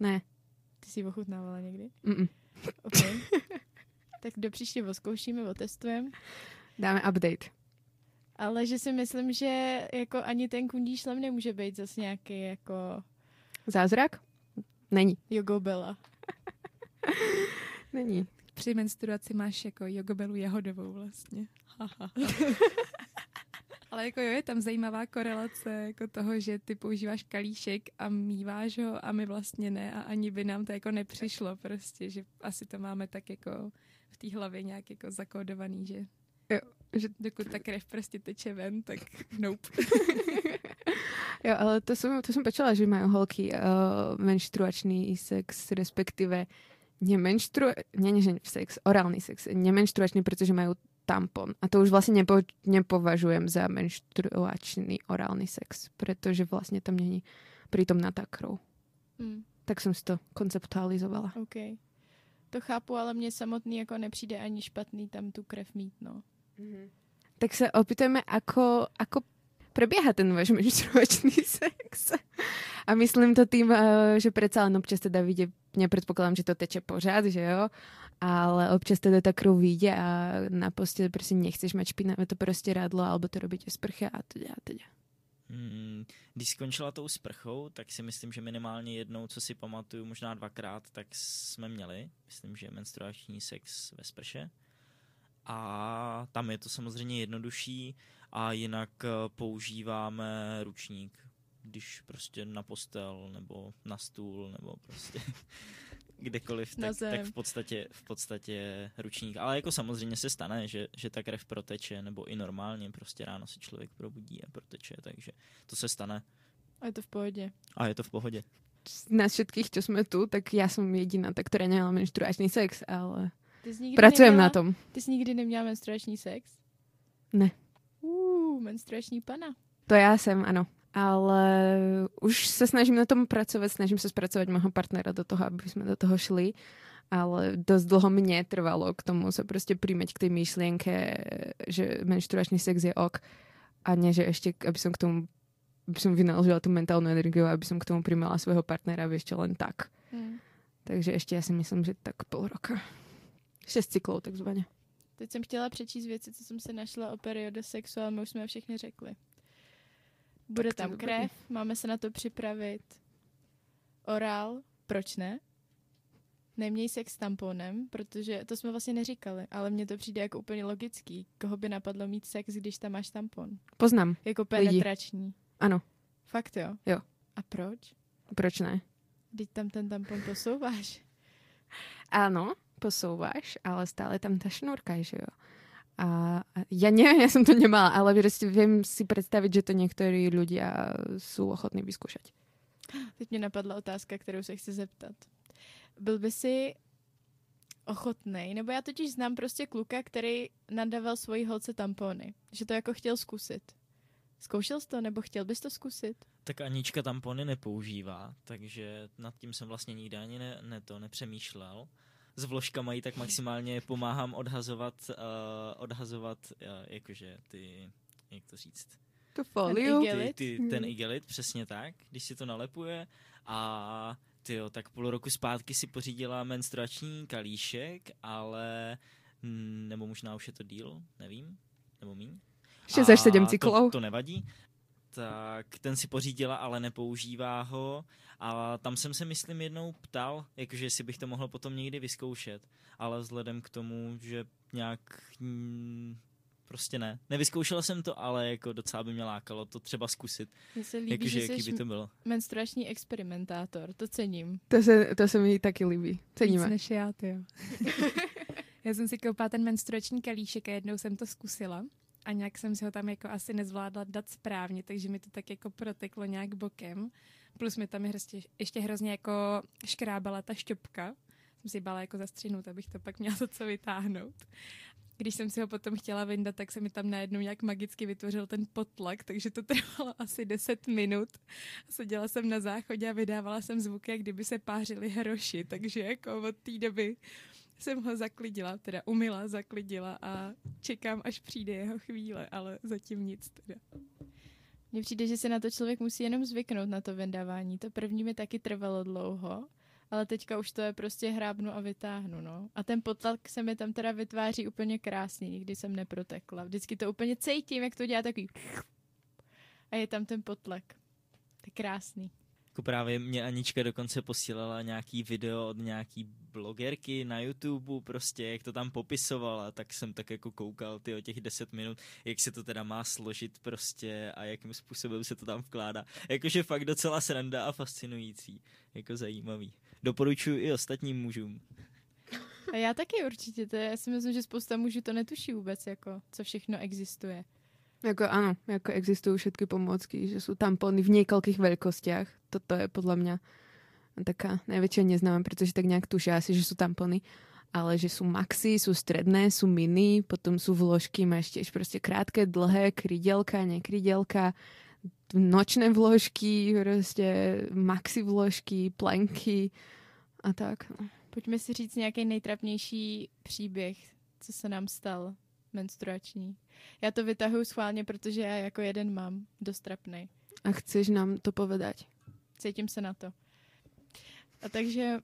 B: Ne.
A: Ty jsi ochutnávala někdy?
B: Mm-mm.
A: OK. tak do příště oskoušíme, otestujeme.
B: Dáme update.
A: Ale že si myslím, že jako ani ten kundí šlem nemůže být zase nějaký jako
B: Zázrak? Není.
A: jogobela.
B: Není.
D: Při menstruaci máš jako jogobelu jahodovou vlastně. Haha. Ale jako jo, je tam zajímavá korelace jako toho, že ty používáš kalíšek a míváš ho a my vlastně ne a ani by nám to jako nepřišlo prostě, že asi to máme tak jako v té hlavě nějak jako zakódovaný, že,
B: Jo, že-
D: dokud ta krev prostě teče ven, tak nope.
B: Jo, ale to som, to som počula, že majú holky uh, menštruačný sex, respektíve nemenštru... Nie, že sex, orálny sex. Nemenštruačný, pretože majú tampon. A to už vlastne nepo, nepovažujem za menštruačný orálny sex, pretože vlastne tam není prítomná tá krv.
A: Hmm,
B: Tak som si to konceptualizovala.
A: OK. To chápu, ale mně samotný jako nepřijde ani špatný tam tu krev mít, no.
B: Tak sa opýtajme, ako, ako prebieha ten váš menštruačný sex. A myslím to tým, eh, že predsa len občas teda vyjde, nepredpokladám, že to teče pořád, že jo, ale občas teda ta krv vyjde a na posteli prostě nechceš mať špinavé to prostě rádlo, alebo to robíte sprche a teda a teda.
C: Hmm, když skončila tou sprchou, tak si myslím, že minimálně jednou, co si pamatuju, možná dvakrát, tak jsme měli, myslím, že menstruační sex ve sprše. A tam je to samozřejmě jednodušší a jinak eh, používáme ručník, když prostě na postel nebo na stůl nebo prostě kdekoliv, tak, tak v podstatě, v podstatě ručník. Ale jako samozřejmě se stane, že, že ta krev proteče, nebo i normálně prostě ráno se člověk probudí a proteče, takže to se stane
A: A je to v pohodě.
C: a je to v pohodě.
B: Z nás všetkých, čo sme tu, tak ja som jediná, tá, ktorá nemala menštruačný sex, ale
A: Ty jsi nikdy
B: pracujem
A: neměla,
B: na tom.
A: Ty jsi nikdy neměla menstruační sex?
B: Ne.
A: Uh, menstruační pana.
B: To já jsem, ano. Ale už se snažím na tom pracovat, snažím se zpracovat mého partnera do toho, aby jsme do toho šli. Ale dosť dlho mne trvalo k tomu sa prostě príjmeť k tej myšlienke, že menštruačný sex je ok a nie, že ešte, aby som k tomu aby som vynaložila tú mentálnu energiu, aby som k tomu primala svojho partnera ešte len tak.
A: Hmm.
B: Takže ešte ja si myslím, že tak pol roka. Šest cyklov takzvaně.
A: Teď jsem chtěla přečíst věci, co jsem se našla o periodu sexu, ale my už jsme všechny řekli. Bude tam
B: dobrý.
A: krev, máme se na to připravit. Orál, proč ne? Neměj sex s tamponem, protože to jsme vlastně neříkali, ale mně to přijde jako úplně logický. Koho by napadlo mít sex, když tam máš tampon?
B: Poznám.
A: Jako
B: Lidi.
A: penetrační.
B: Ano.
A: Fakt jo?
B: Jo.
A: A proč?
B: Proč ne?
A: Teď tam ten tampon posouváš.
B: Áno, posouváš, ale stále tam tá šnúrka, že jo. A ja neviem, ja som to nemala, ale proste viem si predstaviť, že to niektorí ľudia sú ochotní vyskúšať.
A: Teď mě napadla otázka, kterou se chci zeptat. Byl by si ochotnej, nebo já totiž znám prostě kluka, který nadával svoji holce tampony, že to jako chtěl zkusit. Zkoušel jsi to, nebo chtěl bys to zkusit?
C: Tak Anička tampony nepoužívá, takže nad tím jsem vlastně nikdy ani ne, ne to nepřemýšlel. S vložkama jí tak maximálně pomáhám odhazovat, uh, odhazovat uh, jakože ty, jak to říct,
B: Tu
A: foliu?
C: ty,
A: Igelit?
C: ty, ten igelit, přesně tak, když si to nalepuje a ty jo, tak půl roku zpátky si pořídila menstruační kalíšek, ale mm, nebo možná už je to díl, nevím, nebo míň.
B: 6 až 7
C: A
B: cyklov.
C: To, to nevadí. Tak ten si pořídila, ale nepoužívá ho. A tam jsem se, myslím, jednou ptal, jakože jestli bych to mohl potom někdy vyzkoušet. Ale vzhledem k tomu, že nějak mm, prostě ne. Nevyzkoušel jsem to, ale jako docela by mě lákalo to třeba zkusit.
A: Mně se líbí,
C: Jakože
A: že
C: jaký
A: jsi
C: by to bylo.
A: menstruační experimentátor, to cením.
B: To se, to se mi taky líbí.
D: Víc
B: Ceníme.
D: než já, ty jo. Já jsem si koupila ten menstruační kalíšek a jednou jsem to zkusila a nějak jsem si ho tam jako asi nezvládla dát správně, takže mi to tak jako proteklo nějak bokem. Plus mi tam ještě, ještě hrozně jako škrábala ta šťopka. Jsem si bála jako zastřihnout, abych to pak měla to co vytáhnout. Když jsem si ho potom chtěla vyndat, tak se mi tam najednou nějak magicky vytvořil ten potlak, takže to trvalo asi 10 minut. Seděla jsem na záchodě a vydávala jsem zvuky, jak kdyby se pářily hroši, takže jako od té doby jsem ho zaklidila, teda umila, zaklidila a čekám, až přijde jeho chvíle, ale zatím nic teda.
A: Mně přijde, že se na to člověk musí jenom zvyknout na to vydávání. To první mi taky trvalo dlouho, ale teďka už to je prostě hrábnu a vytáhnu, no. A ten potlak se mi tam teda vytváří úplně krásně, nikdy jsem neprotekla. Vždycky to úplně cítím, jak to dělá takový a je tam ten potlak. To je krásný.
C: Jako právě mě Anička dokonce posílala nějaký video od nějaký blogerky na YouTube, prostě jak to tam popisovala, tak jsem tak jako koukal ty o těch 10 minut, jak se to teda má složit prostě a jakým způsobem se to tam vkládá. Jakože fakt docela sranda a fascinující, jako zajímavý. Doporučuji i ostatním mužům.
A: A já taky určitě, to je, já si myslím, že spousta mužů to netuší vůbec, jako, co všechno existuje.
B: Jako áno, jako existujú všetky pomôcky, že sú tampony v niekoľkých veľkostiach. Toto je podľa mňa taká najväčšia neznáma, pretože tak nejak tušia asi, že sú tampony. Ale že sú maxi, sú stredné, sú mini, potom sú vložky, máš tiež proste krátke, dlhé, krydelka, nekrydelka, nočné vložky, prostě maxi vložky, plenky a tak. No.
A: Pojďme si říct nějaký nejtrapnější příběh, co se nám stal menstruační. Já to vytahuju schválně, protože já jako jeden mám dost trapnej.
B: A chceš nám to povedať?
A: Cítím se na to. A takže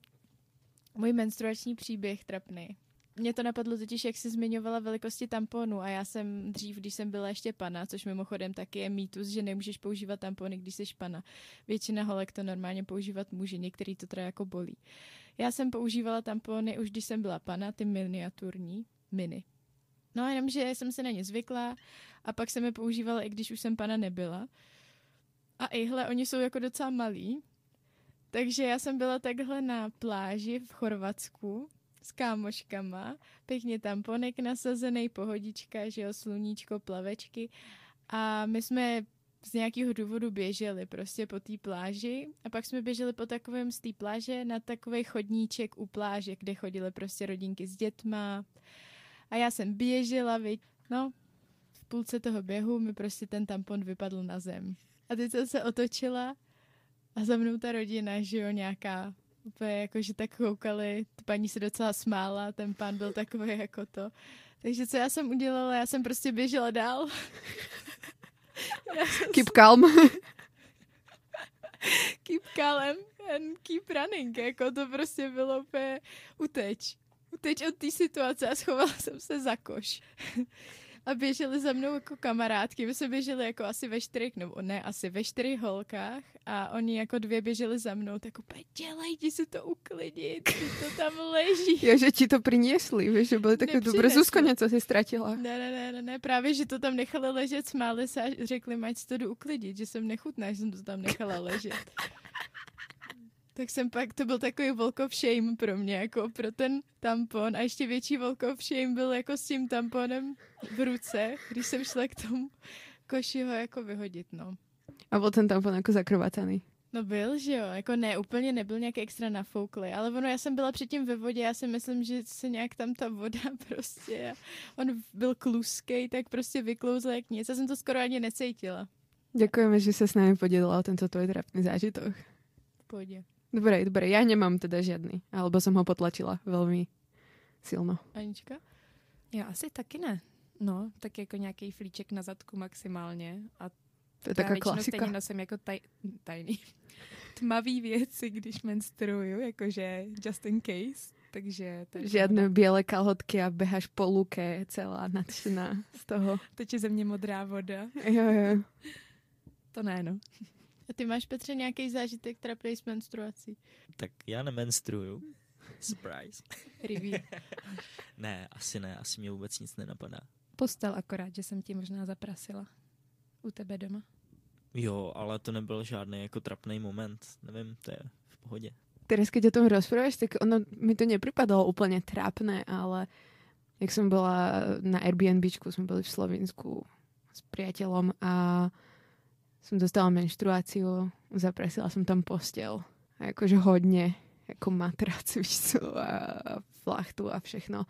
A: můj menstruační příběh trapný. Mě to napadlo totiž, jak jsi zmiňovala velikosti tamponu a já jsem dřív, když jsem byla ještě pana, což mimochodem taky je mýtus, že nemůžeš používat tampony, když jsi pana. Většina holek to normálně používat může, některý to teda jako bolí. Já jsem používala tampony už když jsem byla pana, ty miniaturní, mini. No jenom, že jsem se na ně zvykla a pak jsem je používala, i když už jsem pana nebyla. A ihle, oni jsou jako docela malí, takže já jsem byla takhle na pláži v Chorvatsku s kámoškama, pěkně tamponek nasazený, pohodička, že jo, sluníčko, plavečky. A my jsme z nějakého důvodu běželi prostě po té pláži. A pak jsme běželi po takovém z té pláže na takový chodníček u pláže, kde chodily prostě rodinky s dětma a já jsem běžela, viď, no, v půlce toho běhu mi prostě ten tampon vypadl na zem. A teď jsem se otočila a za mnou ta rodina, že jo, nějaká úplně jako, že tak koukali, ta paní se docela smála, ten pán byl takový jako to. Takže co já jsem udělala, já jsem prostě běžela dál.
B: keep calm.
A: keep calm and keep running, jako to prostě bylo úplně uteč. Uteč od té situace a schovala jsem se za koš a běželi za mnou jako kamarádky. My jsme běželi jako asi ve čtyřech, nebo ne, asi ve čtyřech holkách a oni jako dvě běželi za mnou, tak úplně dělej, ti si to uklidit, to tam leží.
B: Jo, že ti to přinesli, víš, že byly takové dobré Zuzko něco si ztratila.
A: Ne, ne, ne, ne, ne, právě, že to tam nechali ležet, smáli se a řekli, mať to jdu uklidit, že jsem nechutná, že jsem to tam nechala ležet tak jsem pak, to byl takový walk of shame pro mě, jako pro ten tampon a ještě větší walk of shame byl jako s tím tamponem v ruce, když jsem šla k tomu koši ho jako vyhodit, no.
B: A byl ten tampon jako zakrovacený?
A: No byl, že jo, jako ne, úplně nebyl nějak extra nafouklý, ale ono, já jsem byla předtím ve vodě, já si myslím, že se nějak tam ta voda prostě, on byl kluský, tak prostě vyklouzl jak nic, já jsem to skoro ani necítila.
B: Děkujeme, že se s námi podělila o tento tvoj trapný zážitok.
A: Pohodě.
B: Dobre, dobre, ja nemám teda žiadny, alebo som ho potlačila veľmi silno.
A: Anička?
D: Já asi taky ne. No, tak jako nějaký flíček na zadku maximálně. A
B: to je taková klasika.
D: stejně nosím jako taj, tajný tmavý věci, když menstruuju, jakože just in case. Takže, takže
B: Žiadne no. biele kalhotky a behaš po luke celá nadšená z toho.
D: je ze mě modrá voda.
B: Jo, jo.
D: To ne, no.
A: A ty máš, Petře, nějaký zážitek trapný s menstruací?
C: Tak já nemenstruju. Surprise.
A: Review.
C: ne, asi ne, asi mě vůbec nic nenapadá.
D: Postel akorát, že jsem ti možná zaprasila. U tebe doma.
C: Jo, ale to nebyl žádný jako trapný moment. Nevím, to je v pohodě.
B: Teraz, keď o tom rozprávaš, tak ono mi to nepripadalo úplně trápné, ale jak som bola na Airbnbčku, sme boli v Slovensku s priateľom a som dostala menštruáciu, zaprasila som tam postel. A akože hodne, ako matrac, víš co, a flachtu a všechno.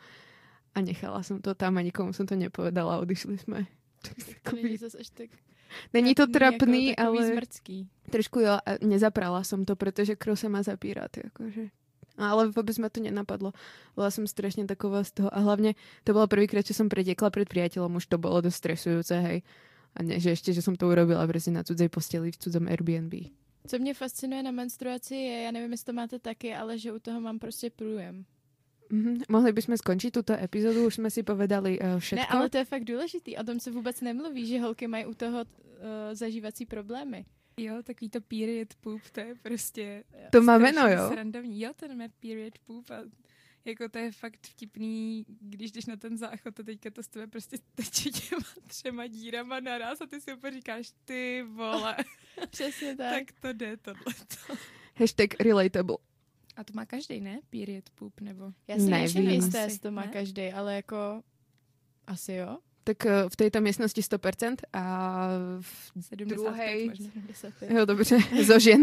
B: A nechala som to tam a nikomu som to nepovedala, odišli sme.
A: To není zase až tak
B: Není to
A: trapný, jako
B: ale
A: zmrcký.
B: trošku jo, a nezaprala som to, protože kro sa má zapírat, jakože. Ale vôbec ma to nenapadlo. Bola som strašne taková z toho. A hlavne to bolo prvýkrát, čo som pretekla pred priateľom. Už to bolo dosť stresujúce, hej. A ne, že ešte, že som to urobila presne na cudzej posteli v cudzom Airbnb.
A: Co mě fascinuje na menstruaci je, já nevím, jestli to máte taky, ale že u toho mám prostě průjem.
B: Mhm. Mohli by sme skončiť túto epizódu, už sme si povedali uh, všetko.
A: Ne, ale to je fakt důležitý. O tom se vůbec nemluví, že holky mají u toho uh, zažívací problémy.
D: Jo, takový to period poop, to je prostě...
B: To má
D: strašně
B: jméno, jo?
D: Srandovní. Jo, ten má period poop a jako to je fakt vtipný, když jdeš na ten záchod a teďka to z tebe prostě teče těma třema dírama naraz a ty si úplně říkáš, ty vole,
A: Přesně tak.
D: tak to jde tohleto.
B: Hashtag relatable.
D: A to má každý, ne? Period poop, nebo...
A: Já si nejsem
B: Nevím.
A: jistá,
D: Asi,
A: jestli to má
D: ne?
A: každý, ale jako asi jo.
B: Tak uh, v tejto miestnosti 100% a v
D: 75
B: Druhej.
D: možná.
A: 75.
B: Jo, dobře, zo žien,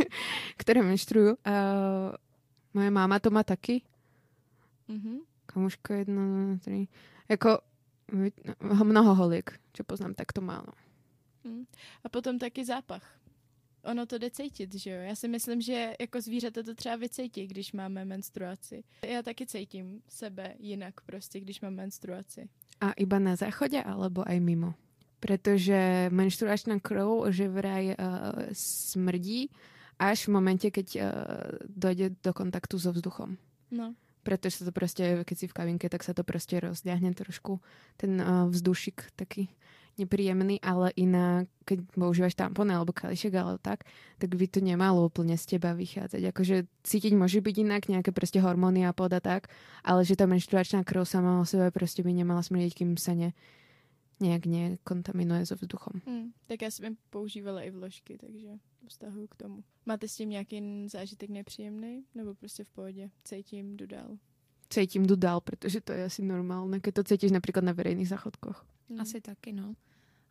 B: ktoré menštrujú. Uh, moja máma to má taky.
A: Mhm.
B: Kamuška jedna, tri. Jako no, mnoho holiek, čo poznám, tak to má. No.
A: Mm. A potom taky zápach. Ono to jde cítit, že jo? Já si myslím, že jako zvířata to třeba vycítí, když máme menstruaci. Já taky cítím sebe jinak prostě, když mám menstruaci.
B: A iba na záchode, alebo aj mimo? Pretože menštruačná krv, že vraj uh, smrdí až v momente, keď uh, dojde do kontaktu so vzduchom.
A: No.
B: Pretože sa to proste, keď si v kabinke, tak sa to proste rozľahne trošku. Ten uh, vzdušik taký nepríjemný, ale inak, keď používaš tampon alebo kališek alebo tak, tak by to nemalo úplne z teba vychádzať. Akože cítiť môže byť inak, nejaké proste hormóny a poda tak, ale že tá menštruačná krv sama o sebe proste by nemala smrdiť, kým sa ne, nejak nekontaminuje so vzduchom.
A: Hm. Tak já jsem používala i vložky, takže vztahuju k tomu. Máte s tím nějaký zážitek nepříjemný? Nebo prostě v pohodě? Cítím, jdu dál.
B: Cítím jdu dál, pretože to je asi normálne, keď to cítiš napríklad na verejných záchodkoch.
A: Hm.
D: Asi taky, no.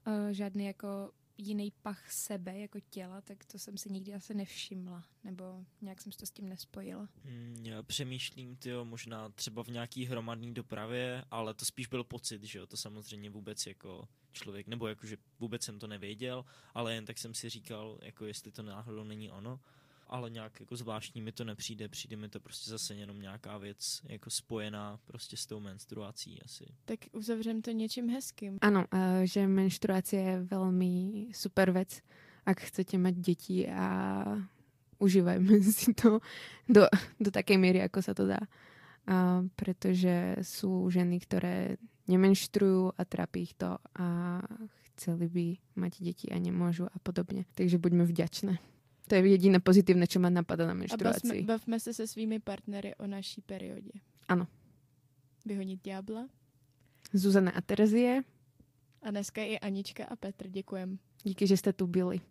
D: Uh, žádný jako jiný pach sebe jako těla, tak to jsem si nikdy asi nevšimla, nebo nějak jsem si to s tím nespojila.
C: Mm, Já přemýšlím, tyjo, možná třeba v nějaký hromadný dopravě, ale to spíš byl pocit, že jo, to samozřejmě vůbec jako člověk, nebo jako, že vůbec jsem to nevěděl, ale jen tak jsem si říkal, jako jestli to náhodou není ono, ale nějak jako zvláštní mi to nepřijde, přijde mi to prostě zase jenom nějaká věc jako spojená prostě s tou menstruací asi.
A: Tak uzavřem to něčím hezkým.
B: Áno, a že menštruácia je veľmi super vec, ak chcete mať deti a užívajme si to do, do takej miery, ako sa to dá. A pretože sú ženy, ktoré nemenštrujú a trápi ich to a chceli by mať deti a nemôžu a podobne. Takže buďme vďačné. To je jediné pozitívne, čo ma napadá na
A: A bavme, bavme se se svými partnery o naší periodě.
B: Ano.
A: Vyhonit ďábla.
B: Zuzana a Terezie,
A: A dneska i Anička a Petr, děkujem.
B: díky, že ste tu byli.